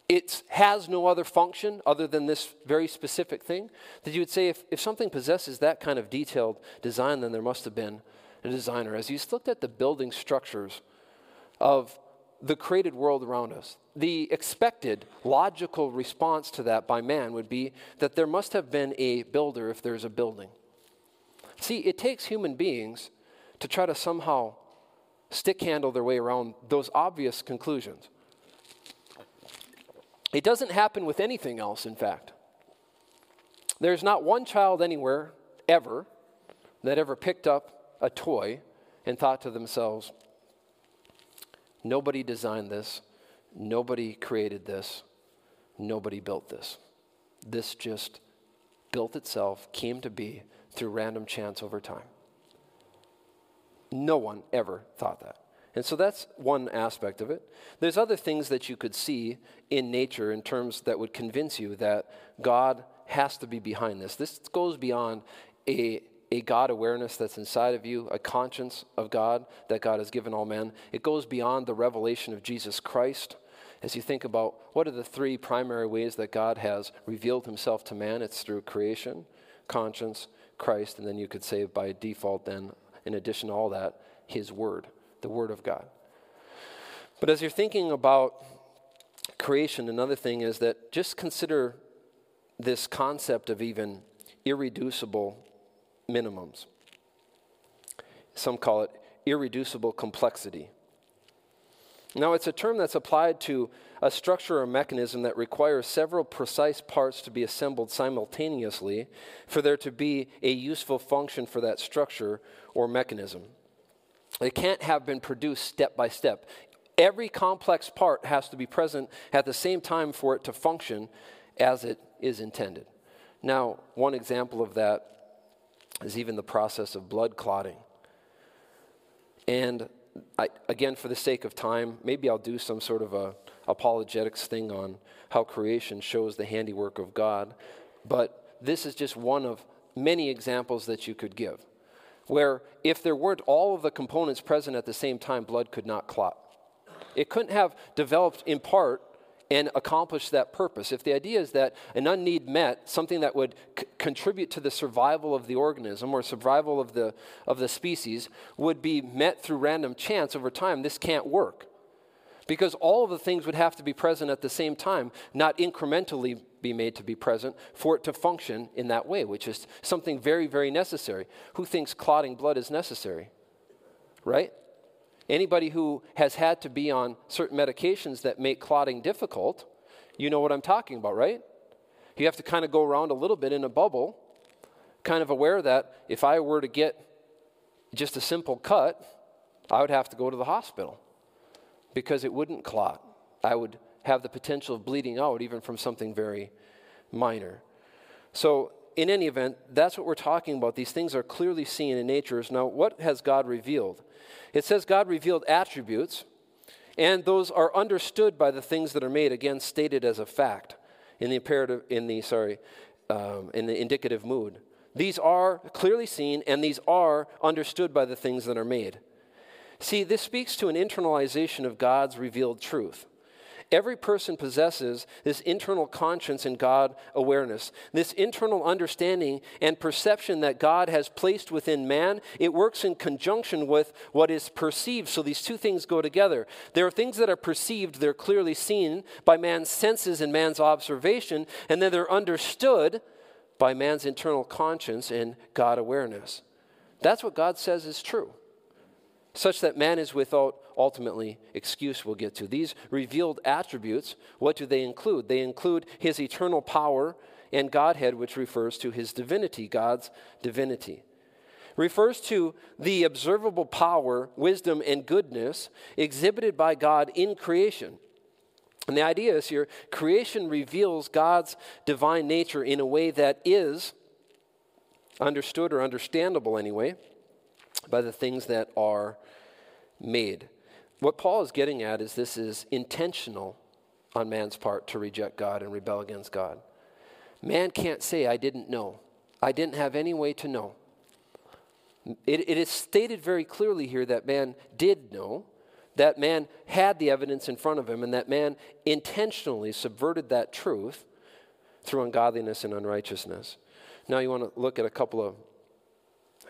it has no other function other than this very specific thing, that you would say if, if something possesses that kind of detailed design, then there must have been a designer. As you looked at the building structures of the created world around us, the expected logical response to that by man would be that there must have been a builder if there's a building. See, it takes human beings to try to somehow stick handle their way around those obvious conclusions. It doesn't happen with anything else, in fact. There's not one child anywhere, ever, that ever picked up a toy and thought to themselves, nobody designed this, nobody created this, nobody built this. This just built itself, came to be, through random chance over time. No one ever thought that. And so that's one aspect of it. There's other things that you could see in nature in terms that would convince you that God has to be behind this. This goes beyond a, a God awareness that's inside of you, a conscience of God that God has given all men. It goes beyond the revelation of Jesus Christ. As you think about what are the three primary ways that God has revealed himself to man, it's through creation, conscience, Christ, and then you could say by default, then, in addition to all that, His Word, the Word of God. But as you're thinking about creation, another thing is that just consider this concept of even irreducible minimums. Some call it irreducible complexity. Now, it's a term that's applied to a structure or mechanism that requires several precise parts to be assembled simultaneously for there to be a useful function for that structure or mechanism. It can't have been produced step by step. Every complex part has to be present at the same time for it to function as it is intended. Now, one example of that is even the process of blood clotting. And I, again, for the sake of time, maybe I'll do some sort of a apologetics thing on how creation shows the handiwork of God. But this is just one of many examples that you could give, where if there weren't all of the components present at the same time, blood could not clot. It couldn't have developed in part and accomplished that purpose. If the idea is that an unneed met, something that would c- contribute to the survival of the organism or survival of the, of the species, would be met through random chance over time, this can't work. Because all of the things would have to be present at the same time, not incrementally be made to be present for it to function in that way, which is something very, very necessary. Who thinks clotting blood is necessary? Right? Anybody who has had to be on certain medications that make clotting difficult You know what I'm talking about, right? You have to kind of go around a little bit in a bubble, kind of aware that if I were to get just a simple cut, I would have to go to the hospital because it wouldn't clot. I would have the potential of bleeding out even from something very minor. So, in any event, that's what we're talking about. These things are clearly seen in nature. Now, what has God revealed? It says God revealed attributes, and those are understood by the things that are made, again, stated as a fact in the imperative, in the, sorry, um, in the indicative mood. These are clearly seen, and these are understood by the things that are made. See, this speaks to an internalization of God's revealed truth. Every person possesses this internal conscience and God awareness, this internal understanding and perception that God has placed within man. It works in conjunction with what is perceived. So these two things go together. There are things that are perceived, they're clearly seen by man's senses and man's observation, and then they're understood by man's internal conscience and God awareness. That's what God says is true such that man is without ultimately excuse we'll get to. These revealed attributes, what do they include? They include his eternal power and Godhead, which refers to his divinity, God's divinity. Refers to the observable power, wisdom, and goodness exhibited by God in creation. And the idea is here creation reveals God's divine nature in a way that is understood or understandable anyway by the things that are made. What Paul is getting at is this is intentional on man's part to reject God and rebel against God. Man can't say, I didn't know. I didn't have any way to know. It, it is stated very clearly here that man did know, that man had the evidence in front of him, and that man intentionally subverted that truth through ungodliness and unrighteousness. Now, you want to look at a couple of,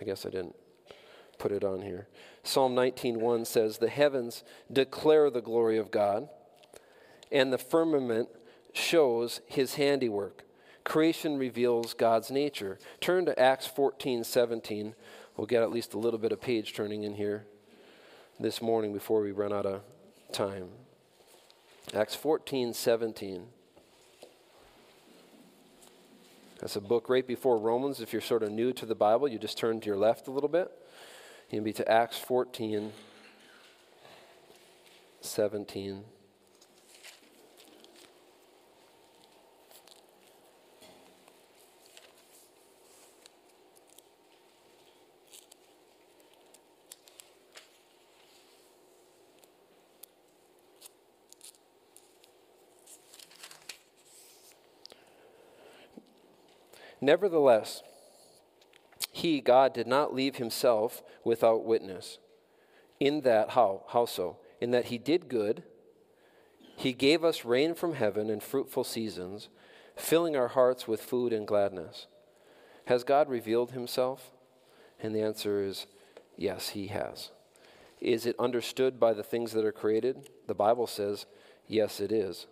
I guess I didn't put it on here. Psalm 19:1 says, "The heavens declare the glory of God, and the firmament shows his handiwork." Creation reveals God's nature. Turn to Acts 14:17. We'll get at least a little bit of page turning in here this morning before we run out of time. Acts 14:17. That's a book right before Romans. If you're sort of new to the Bible, you just turn to your left a little bit. You can be to Acts 14, 17. Nevertheless, he, God, did not leave himself without witness. In that, how? How so? In that he did good, he gave us rain from heaven and fruitful seasons, filling our hearts with food and gladness. Has God revealed himself? And the answer is yes, he has. Is it understood by the things that are created? The Bible says, yes, it is.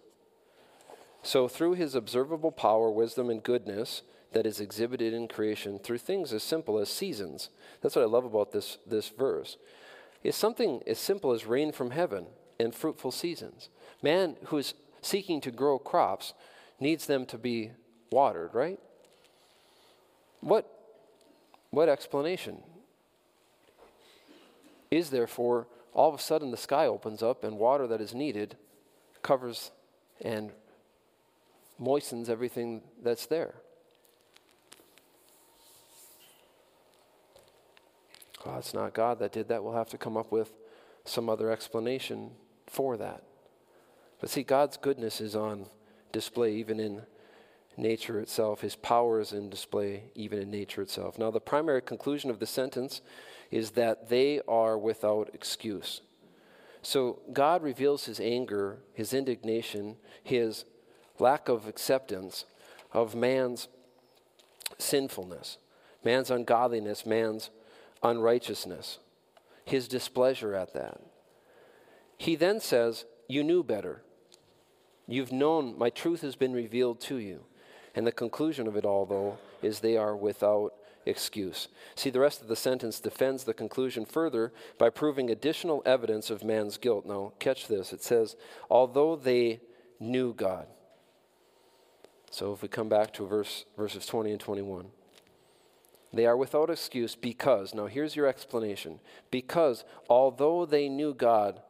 So, through his observable power, wisdom, and goodness, that is exhibited in creation through things as simple as seasons. That's what I love about this, this verse. It's something as simple as rain from heaven and fruitful seasons. Man who is seeking to grow crops needs them to be watered, right? What, what explanation is there for all of a sudden the sky opens up and water that is needed covers and moistens everything that's there? Oh, it's not God that did that. We'll have to come up with some other explanation for that. But see, God's goodness is on display even in nature itself. His power is in display even in nature itself. Now, the primary conclusion of the sentence is that they are without excuse. So, God reveals his anger, his indignation, his lack of acceptance of man's sinfulness, man's ungodliness, man's unrighteousness, his displeasure at that. He then says, You knew better. You've known, my truth has been revealed to you. And the conclusion of it all, though, is they are without excuse. See, the rest of the sentence defends the conclusion further by proving additional evidence of man's guilt. Now, catch this. It says, Although they knew God. So if we come back to verse, verses 20 and 21. They are without excuse because, now here's your explanation. Because although they knew God,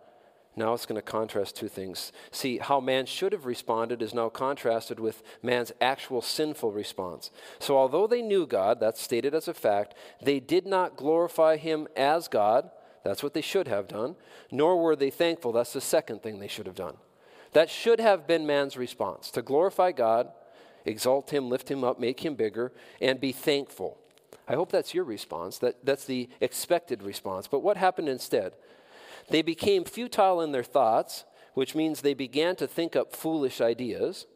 now it's going to contrast two things. See, how man should have responded is now contrasted with man's actual sinful response. So, although they knew God, that's stated as a fact, they did not glorify him as God. That's what they should have done. Nor were they thankful. That's the second thing they should have done. That should have been man's response to glorify God, exalt him, lift him up, make him bigger, and be thankful. I hope that's your response. That, that's the expected response. But what happened instead? They became futile in their thoughts, which means they began to think up foolish ideas.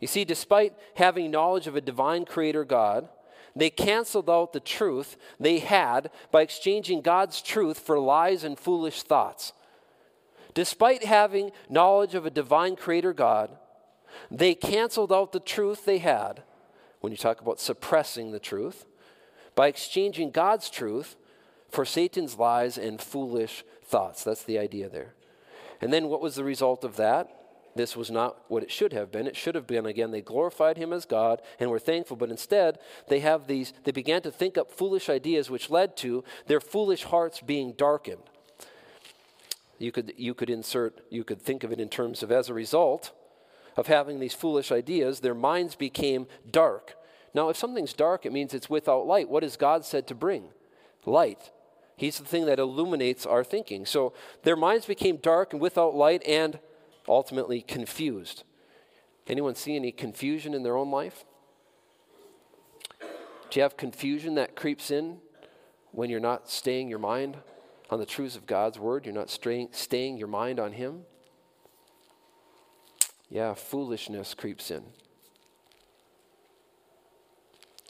You see, despite having knowledge of a divine creator God, they canceled out the truth they had by exchanging God's truth for lies and foolish thoughts. Despite having knowledge of a divine creator God, they canceled out the truth they had, when you talk about suppressing the truth, by exchanging God's truth for Satan's lies and foolish thoughts. That's the idea there. And then what was the result of that? This was not what it should have been. It should have been, again, they glorified him as God and were thankful, but instead they have these, they began to think up foolish ideas which led to their foolish hearts being darkened. You could, you could insert, you could think of it in terms of as a result of having these foolish ideas, their minds became dark. Now, if something's dark, it means it's without light. What has God said to bring? Light. He's the thing that illuminates our thinking. So their minds became dark and without light and ultimately confused. Anyone see any confusion in their own life? Do you have confusion that creeps in when you're not staying your mind on the truths of God's word? You're not staying, staying your mind on Him? Yeah, foolishness creeps in.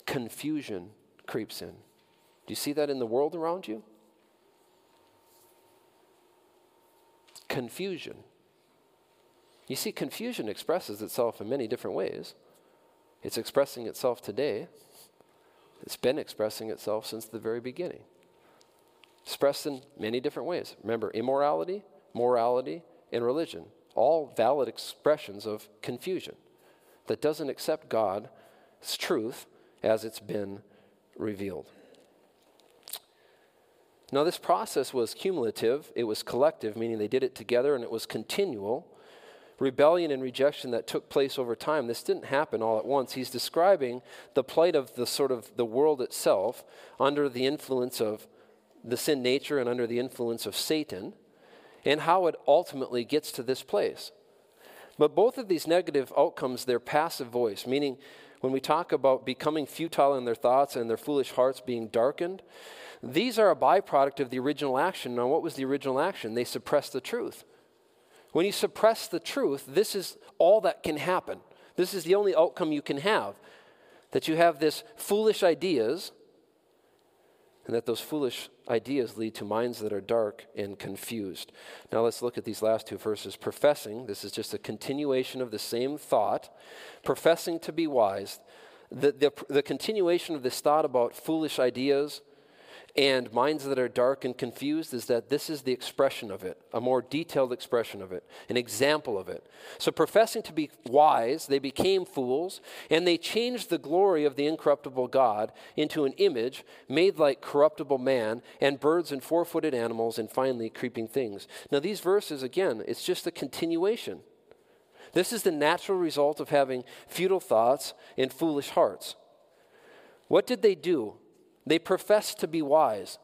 Confusion creeps in. Do you see that in the world around you? confusion. You see, confusion expresses itself in many different ways. It's expressing itself today. It's been expressing itself since the very beginning. Expressed in many different ways. Remember, immorality, morality, and religion, all valid expressions of confusion that doesn't accept God's truth as it's been revealed. Now, this process was cumulative, it was collective, meaning they did it together, and it was continual. Rebellion and rejection that took place over time, this didn't happen all at once. He's describing the plight of the sort of the world itself under the influence of the sin nature and under the influence of Satan, and how it ultimately gets to this place. But both of these negative outcomes, they're passive voice, meaning when we talk about becoming futile in their thoughts and their foolish hearts being darkened, these are a byproduct of the original action. Now, what was the original action? They suppressed the truth. When you suppress the truth, this is all that can happen. This is the only outcome you can have. That you have this foolish ideas, and that those foolish ideas lead to minds that are dark and confused. Now let's look at these last two verses. Professing, this is just a continuation of the same thought, professing to be wise. The, the, the continuation of this thought about foolish ideas and minds that are dark and confused is that this is the expression of it, a more detailed expression of it, an example of it. So, professing to be wise, they became fools, and they changed the glory of the incorruptible God into an image made like corruptible man, and birds and four footed animals, and finally creeping things. Now, these verses, again, it's just a continuation. This is the natural result of having futile thoughts and foolish hearts. What did they do? They professed to be wise.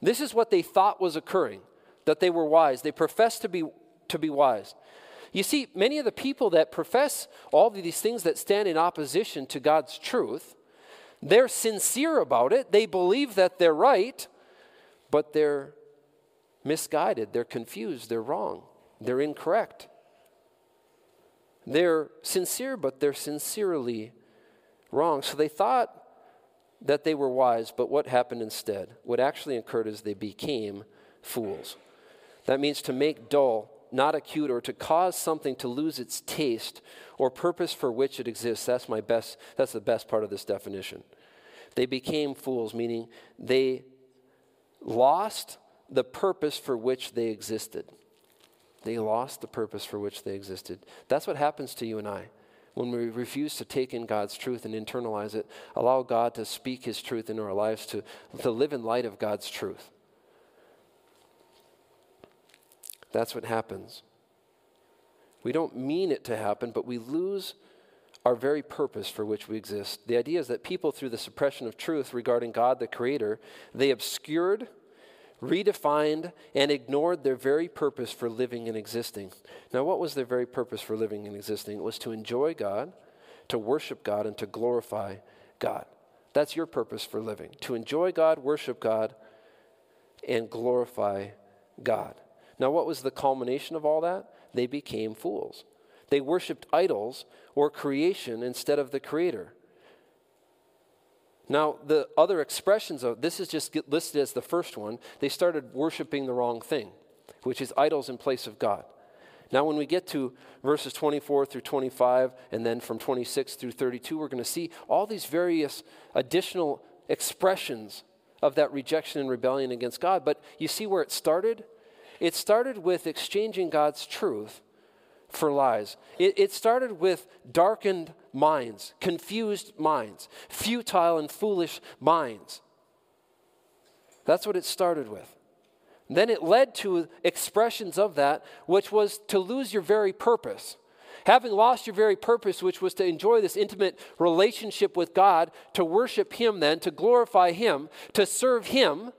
This is what they thought was occurring, that they were wise. They professed to be, to be wise. You see, many of the people that profess all of these things that stand in opposition to God's truth, they're sincere about it. They believe that they're right, but they're misguided. They're confused. They're wrong. They're incorrect. They're sincere, but they're sincerely wrong. So they thought that they were wise, but what happened instead? What actually occurred is they became fools. That means to make dull, not acute, or to cause something to lose its taste or purpose for which it exists. That's my best, that's the best part of this definition. They became fools, meaning they lost the purpose for which they existed. They lost the purpose for which they existed. That's what happens to you and I when we refuse to take in God's truth and internalize it, allow God to speak His truth into our lives, to, to live in light of God's truth. That's what happens. We don't mean it to happen, but we lose our very purpose for which we exist. The idea is that people, through the suppression of truth regarding God the Creator, they obscured, redefined, and ignored their very purpose for living and existing. Now, what was their very purpose for living and existing? It was to enjoy God, to worship God, and to glorify God. That's your purpose for living to enjoy God, worship God, and glorify God. Now, what was the culmination of all that? They became fools. They worshiped idols or creation instead of the Creator. Now, the other expressions of this is just listed as the first one. They started worshiping the wrong thing, which is idols in place of God. Now, when we get to verses 24 through 25, and then from 26 through 32, we're going to see all these various additional expressions of that rejection and rebellion against God. But you see where it started? It started with exchanging God's truth for lies. It, it, started with darkened minds, confused minds, futile and foolish minds. That's what it started with. Then it led to expressions of that, which was to lose your very purpose. Having lost your very purpose, which was to enjoy this intimate relationship with God, to worship Him, then, to glorify Him, to serve Him,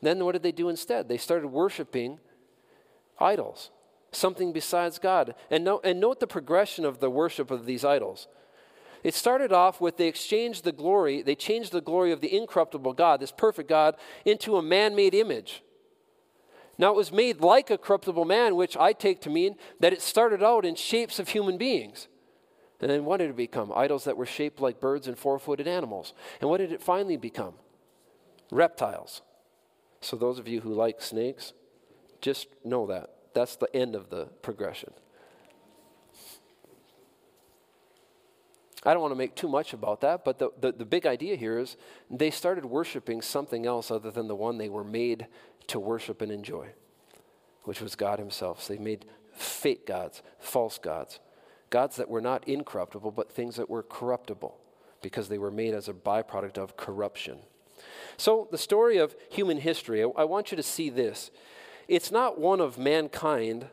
then what did they do instead? They started worshiping idols something besides God. And, no, and note the progression of the worship of these idols. It started off with they exchanged the glory, they changed the glory of the incorruptible God, this perfect God, into a man made image. Now, it was made like a corruptible man, which I take to mean that it started out in shapes of human beings. And then what did it become? Idols that were shaped like birds and four footed animals. And what did it finally become? Reptiles. So, those of you who like snakes, just know that that's the end of the progression. I don't want to make too much about that, but the, the, the, big idea here is they started worshiping something else other than the one they were made to worship and enjoy, which was God Himself. So they made fake gods, false gods, gods that were not incorruptible, but things that were corruptible because they were made as a byproduct of corruption. So, the story of human history, I, I want you to see this. It's not one of mankind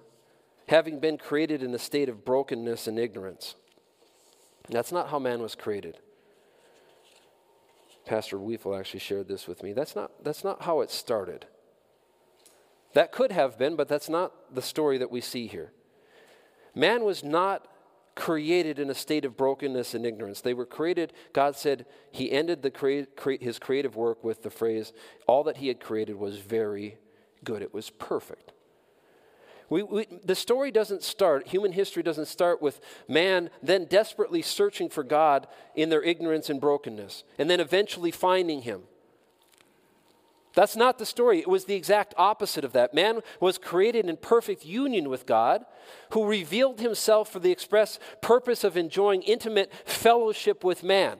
having been created in a state of brokenness and ignorance. That's not how man was created. Pastor Weefel actually shared this with me. That's not, that's not how it started. That could have been, but that's not the story that we see here. Man was not created in a state of brokenness and ignorance. They were created, God said, He ended the crea- cre- His creative work with the phrase, All that He had created was very good, it was perfect. We, we, the story doesn't start, human history doesn't start with man then desperately searching for God in their ignorance and brokenness, and then eventually finding Him. That's not the story. It was the exact opposite of that. Man was created in perfect union with God, who revealed himself for the express purpose of enjoying intimate fellowship with man.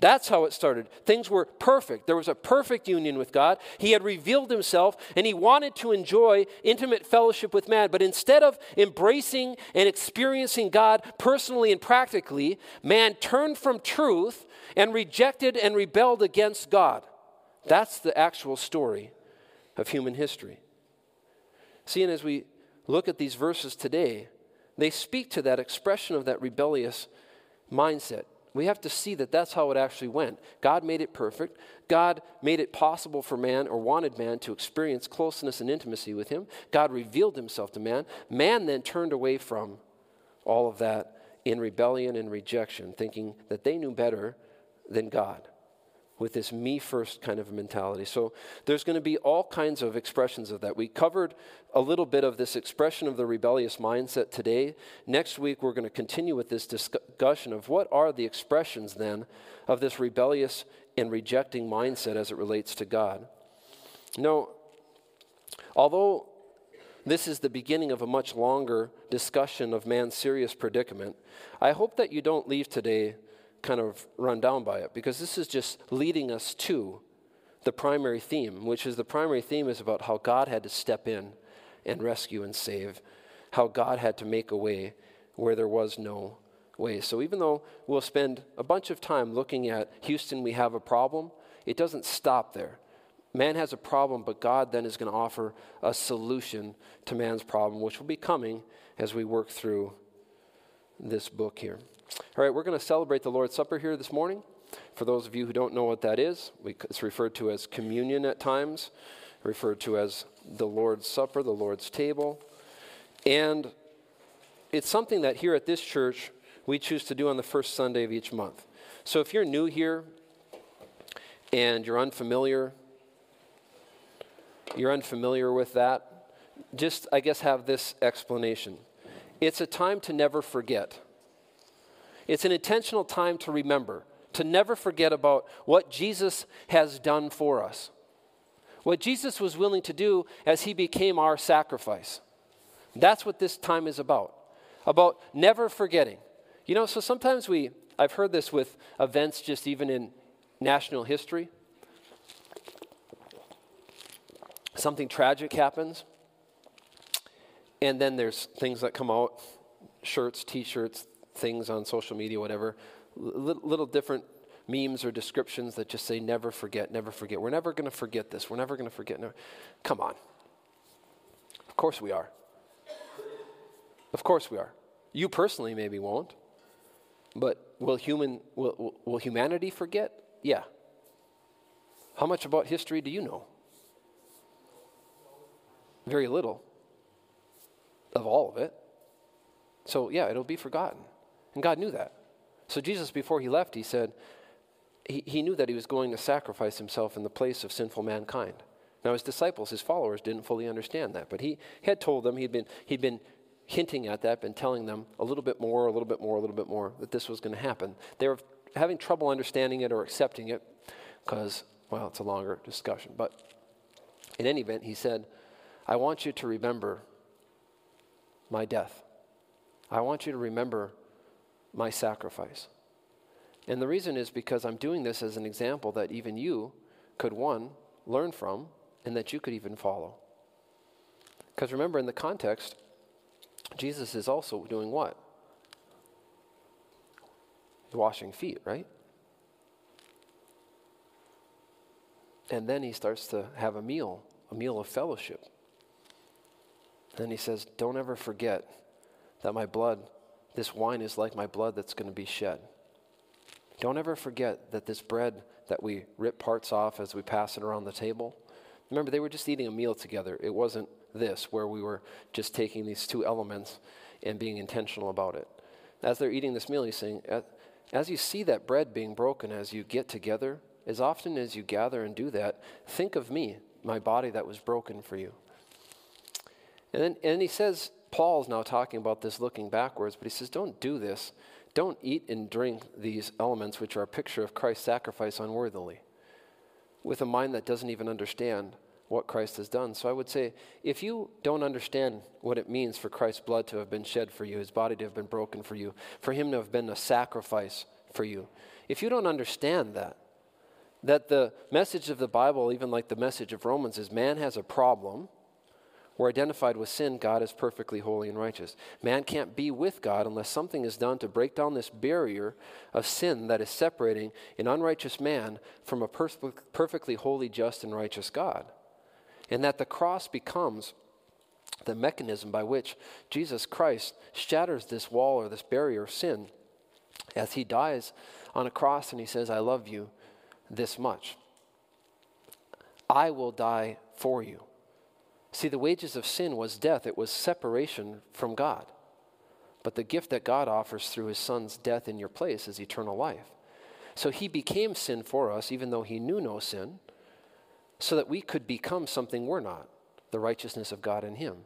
That's how it started. Things were perfect. There was a perfect union with God. He had revealed himself and he wanted to enjoy intimate fellowship with man. But instead of embracing and experiencing God personally and practically, man turned from truth and rejected and rebelled against God. That's the actual story of human history. Seeing as we look at these verses today, they speak to that expression of that rebellious mindset. We have to see that that's how it actually went. God made it perfect. God made it possible for man or wanted man to experience closeness and intimacy with him. God revealed himself to man. Man then turned away from all of that in rebellion and rejection, thinking that they knew better than God with this me first kind of mentality. So there's going to be all kinds of expressions of that. We covered a little bit of this expression of the rebellious mindset today. Next week, we're going to continue with this discussion of what are the expressions then of this rebellious and rejecting mindset as it relates to God. No, although this is the beginning of a much longer discussion of man's serious predicament, I hope that you don't leave today kind of run down by it because this is just leading us to the primary theme, which is the primary theme is about how God had to step in and rescue and save how God had to make a way where there was no way. So even though we'll spend a bunch of time looking at Houston, we have a problem, it doesn't stop there. Man has a problem, but God then is going to offer a solution to man's problem, which will be coming as we work through this book here. All right, we're going to celebrate the Lord's Supper here this morning. For those of you who don't know what that is, we, it's referred to as communion at times, referred to as the Lord's Supper, the Lord's table. And it's something that here at this church we choose to do on the first Sunday of each month. So if you're new here and you're unfamiliar, you're unfamiliar with that, just, I guess, have this explanation. It's a time to never forget. It's an intentional time to remember, to never forget about what Jesus has done for us. What Jesus was willing to do as he became our sacrifice. That's what this time is about. About never forgetting. You know, so sometimes we, I've heard this with events just even in national history. Something tragic happens, and then there's things that come out shirts, t shirts, things on social media, whatever, little, little different memes or descriptions that just say, never forget, never forget. We're never going to forget this. We're never going to forget. Never. Come on. Of course we are. Of course we are. You personally maybe won't. But will, human, will, will humanity forget? Yeah. How much about history do you know? Very little of all of it. So, yeah, it'll be forgotten. And God knew that. So, Jesus, before he left, he said, he, he knew that he was going to sacrifice himself in the place of sinful mankind. Now, his disciples, his followers, didn't fully understand that, but he had told them, he'd been, he'd been hinting at that, been telling them a little bit more, a little bit more, a little bit more, that this was going to happen. They were having trouble understanding it or accepting it because, well, it's a longer discussion. But in any event, he said, I want you to remember my death. I want you to remember my sacrifice. And the reason is because I'm doing this as an example that even you could, one, learn from, and that you could even follow. Because remember, in the context, Jesus is also doing what? Washing feet, right? And then he starts to have a meal, a meal of fellowship. Then he says, Don't ever forget that my blood, this wine is like my blood that's going to be shed. Don't ever forget that this bread that we rip parts off as we pass it around the table. Remember, they were just eating a meal together. It wasn't this, where we were just taking these two elements and being intentional about it. As they're eating this meal, he's saying, as you see that bread being broken, as you get together, as often as you gather and do that, think of me, my body that was broken for you. And then and he says, Paul's now talking about this looking backwards, but he says, don't do this. Don't eat and drink these elements, which are a picture of Christ's sacrifice unworthily, with a mind that doesn't even understand what Christ has done. So I would say, if you don't understand what it means for Christ's blood to have been shed for you, his body to have been broken for you, for him to have been a sacrifice for you, if you don't understand that, that the message of the Bible, even like the message of Romans, is man has a problem we're identified with sin, God is perfectly holy and righteous. Man can't be with God unless something is done to break down this barrier of sin that is separating an unrighteous man from a perfectly holy, just, and righteous God. And that the cross becomes the mechanism by which Jesus Christ shatters this wall or this barrier of sin as he dies on a cross and he says, I love you this much. I will die for you. See, the wages of sin was death, it was separation from God. But the gift that God offers through his son's death in your place is eternal life. So he became sin for us, even though he knew no sin, so that we could become something we're not the righteousness of God in him.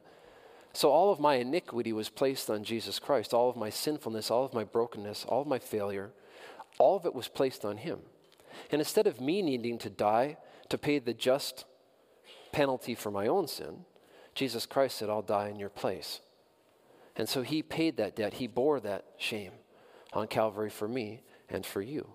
So all of my iniquity was placed on Jesus Christ, all of my sinfulness, all of my brokenness, all of my failure, all of it was placed on him. And instead of me needing to die to pay the just penalty for my own sin, Jesus Christ said, I'll die in your place. And so he paid that debt. He bore that shame on Calvary for me and for you.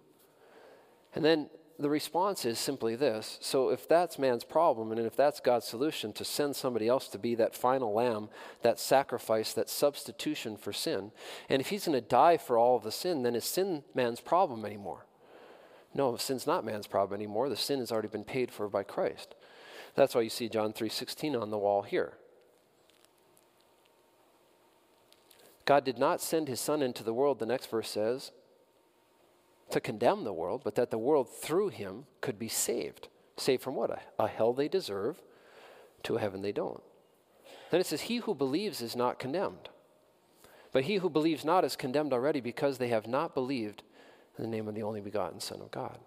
And then the response is simply this. So, if that's man's problem, and if that's God's solution to send somebody else to be that final lamb, that sacrifice, that substitution for sin, and if he's going to die for all of the sin, then is sin man's problem anymore? No, sin's not man's problem anymore. The sin has already been paid for by Christ. That's why you see John 3:16 on the wall here. God did not send his son into the world, the next verse says, to condemn the world, but that the world through him could be saved. Saved from what? A, a hell they deserve to a heaven they don't. Then it says, He who believes is not condemned. But he who believes not is condemned already because they have not believed in the name of the only begotten Son of God.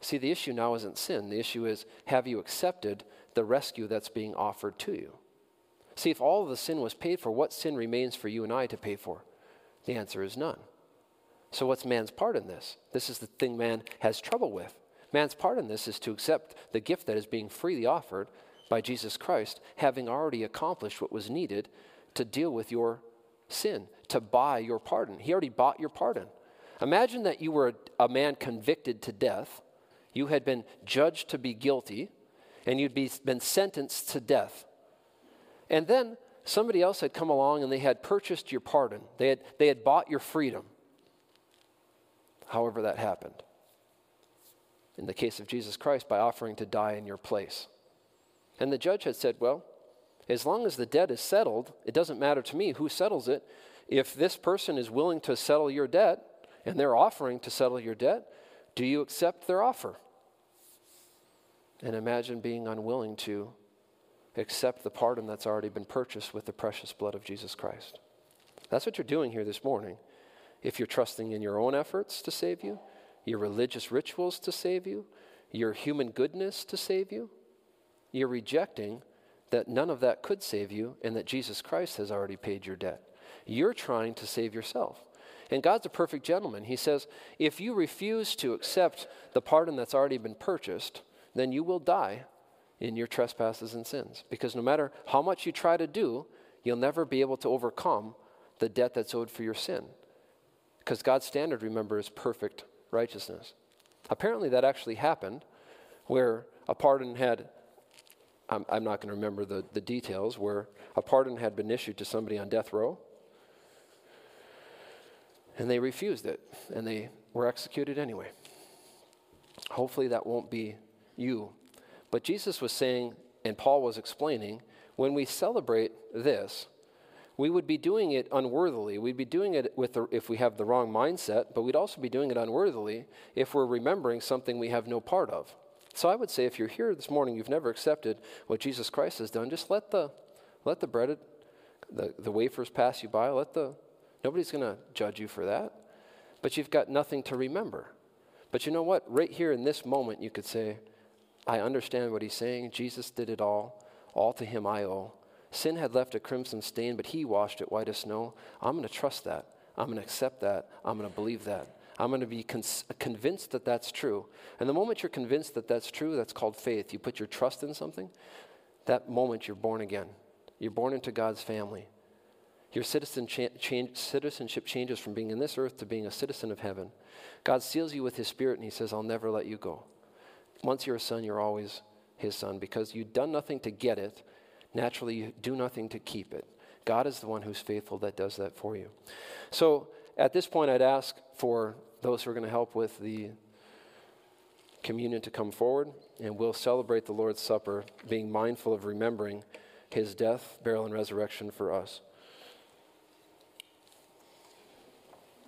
See, the issue now isn't sin. The issue is have you accepted the rescue that's being offered to you? See, if all of the sin was paid for, what sin remains for you and I to pay for? The answer is none. So, what's man's part in this? This is the thing man has trouble with. Man's part in this is to accept the gift that is being freely offered by Jesus Christ, having already accomplished what was needed to deal with your sin, to buy your pardon. He already bought your pardon. Imagine that you were a, a man convicted to death, you had been judged to be guilty, and you'd be, been sentenced to death. And then somebody else had come along and they had purchased your pardon, they had, they had bought your freedom however that happened. In the case of Jesus Christ, by offering to die in your place. And the judge had said, Well, as long as the debt is settled, it doesn't matter to me who settles it. If this person is willing to settle your debt and they're offering to settle your debt, do you accept their offer? And imagine being unwilling to accept the pardon that's already been purchased with the precious blood of Jesus Christ. That's what you're doing here this morning if you're trusting in your own efforts to save you, your religious rituals to save you, your human goodness to save you, you're rejecting that none of that could save you and that Jesus Christ has already paid your debt. You're trying to save yourself. And God's a perfect gentleman. He says, if you refuse to accept the pardon that's already been purchased, then you will die in your trespasses and sins. Because no matter how much you try to do, you'll never be able to overcome the debt that's owed for your sin. Because God's standard, remember, is perfect righteousness. Apparently, that actually happened where a pardon had, I'm, I'm not going to remember the, the details, where a pardon had been issued to somebody on death row, and they refused it, and they were executed anyway. Hopefully, that won't be you. But Jesus was saying, and Paul was explaining, when we celebrate this, we would be doing it unworthily. We'd be doing it with the, if we have the wrong mindset, but we'd also be doing it unworthily if we're remembering something we have no part of. So I would say if you're here this morning, you've never accepted what Jesus Christ has done, just let the let the bread the, the wafers pass you by. Let the nobody's gonna judge you for that. But you've got nothing to remember. But you know what? Right here in this moment, you could say, I understand what he's saying. Jesus did it all. All to him I owe. Sin had left a crimson stain, but he washed it white as snow. I'm going to trust that. I'm going to accept that. I'm going to believe that. I'm going to be con- convinced that that's true. And the moment you're convinced that that's true, that's called faith. You put your trust in something, that moment you're born again. You're born into God's family. Your citizen cha- change, citizenship changes from being in this earth to being a citizen of heaven. God seals you with His Spirit and He says, I'll never let you go. Once you're a son, you're always His son because you've done nothing to get it, naturally you do nothing to keep it. God is the one who's faithful that does that for you. So at this point, I'd ask for those who are going to help with the communion to come forward, and we'll celebrate the Lord's Supper, being mindful of remembering his death, burial, and resurrection for us.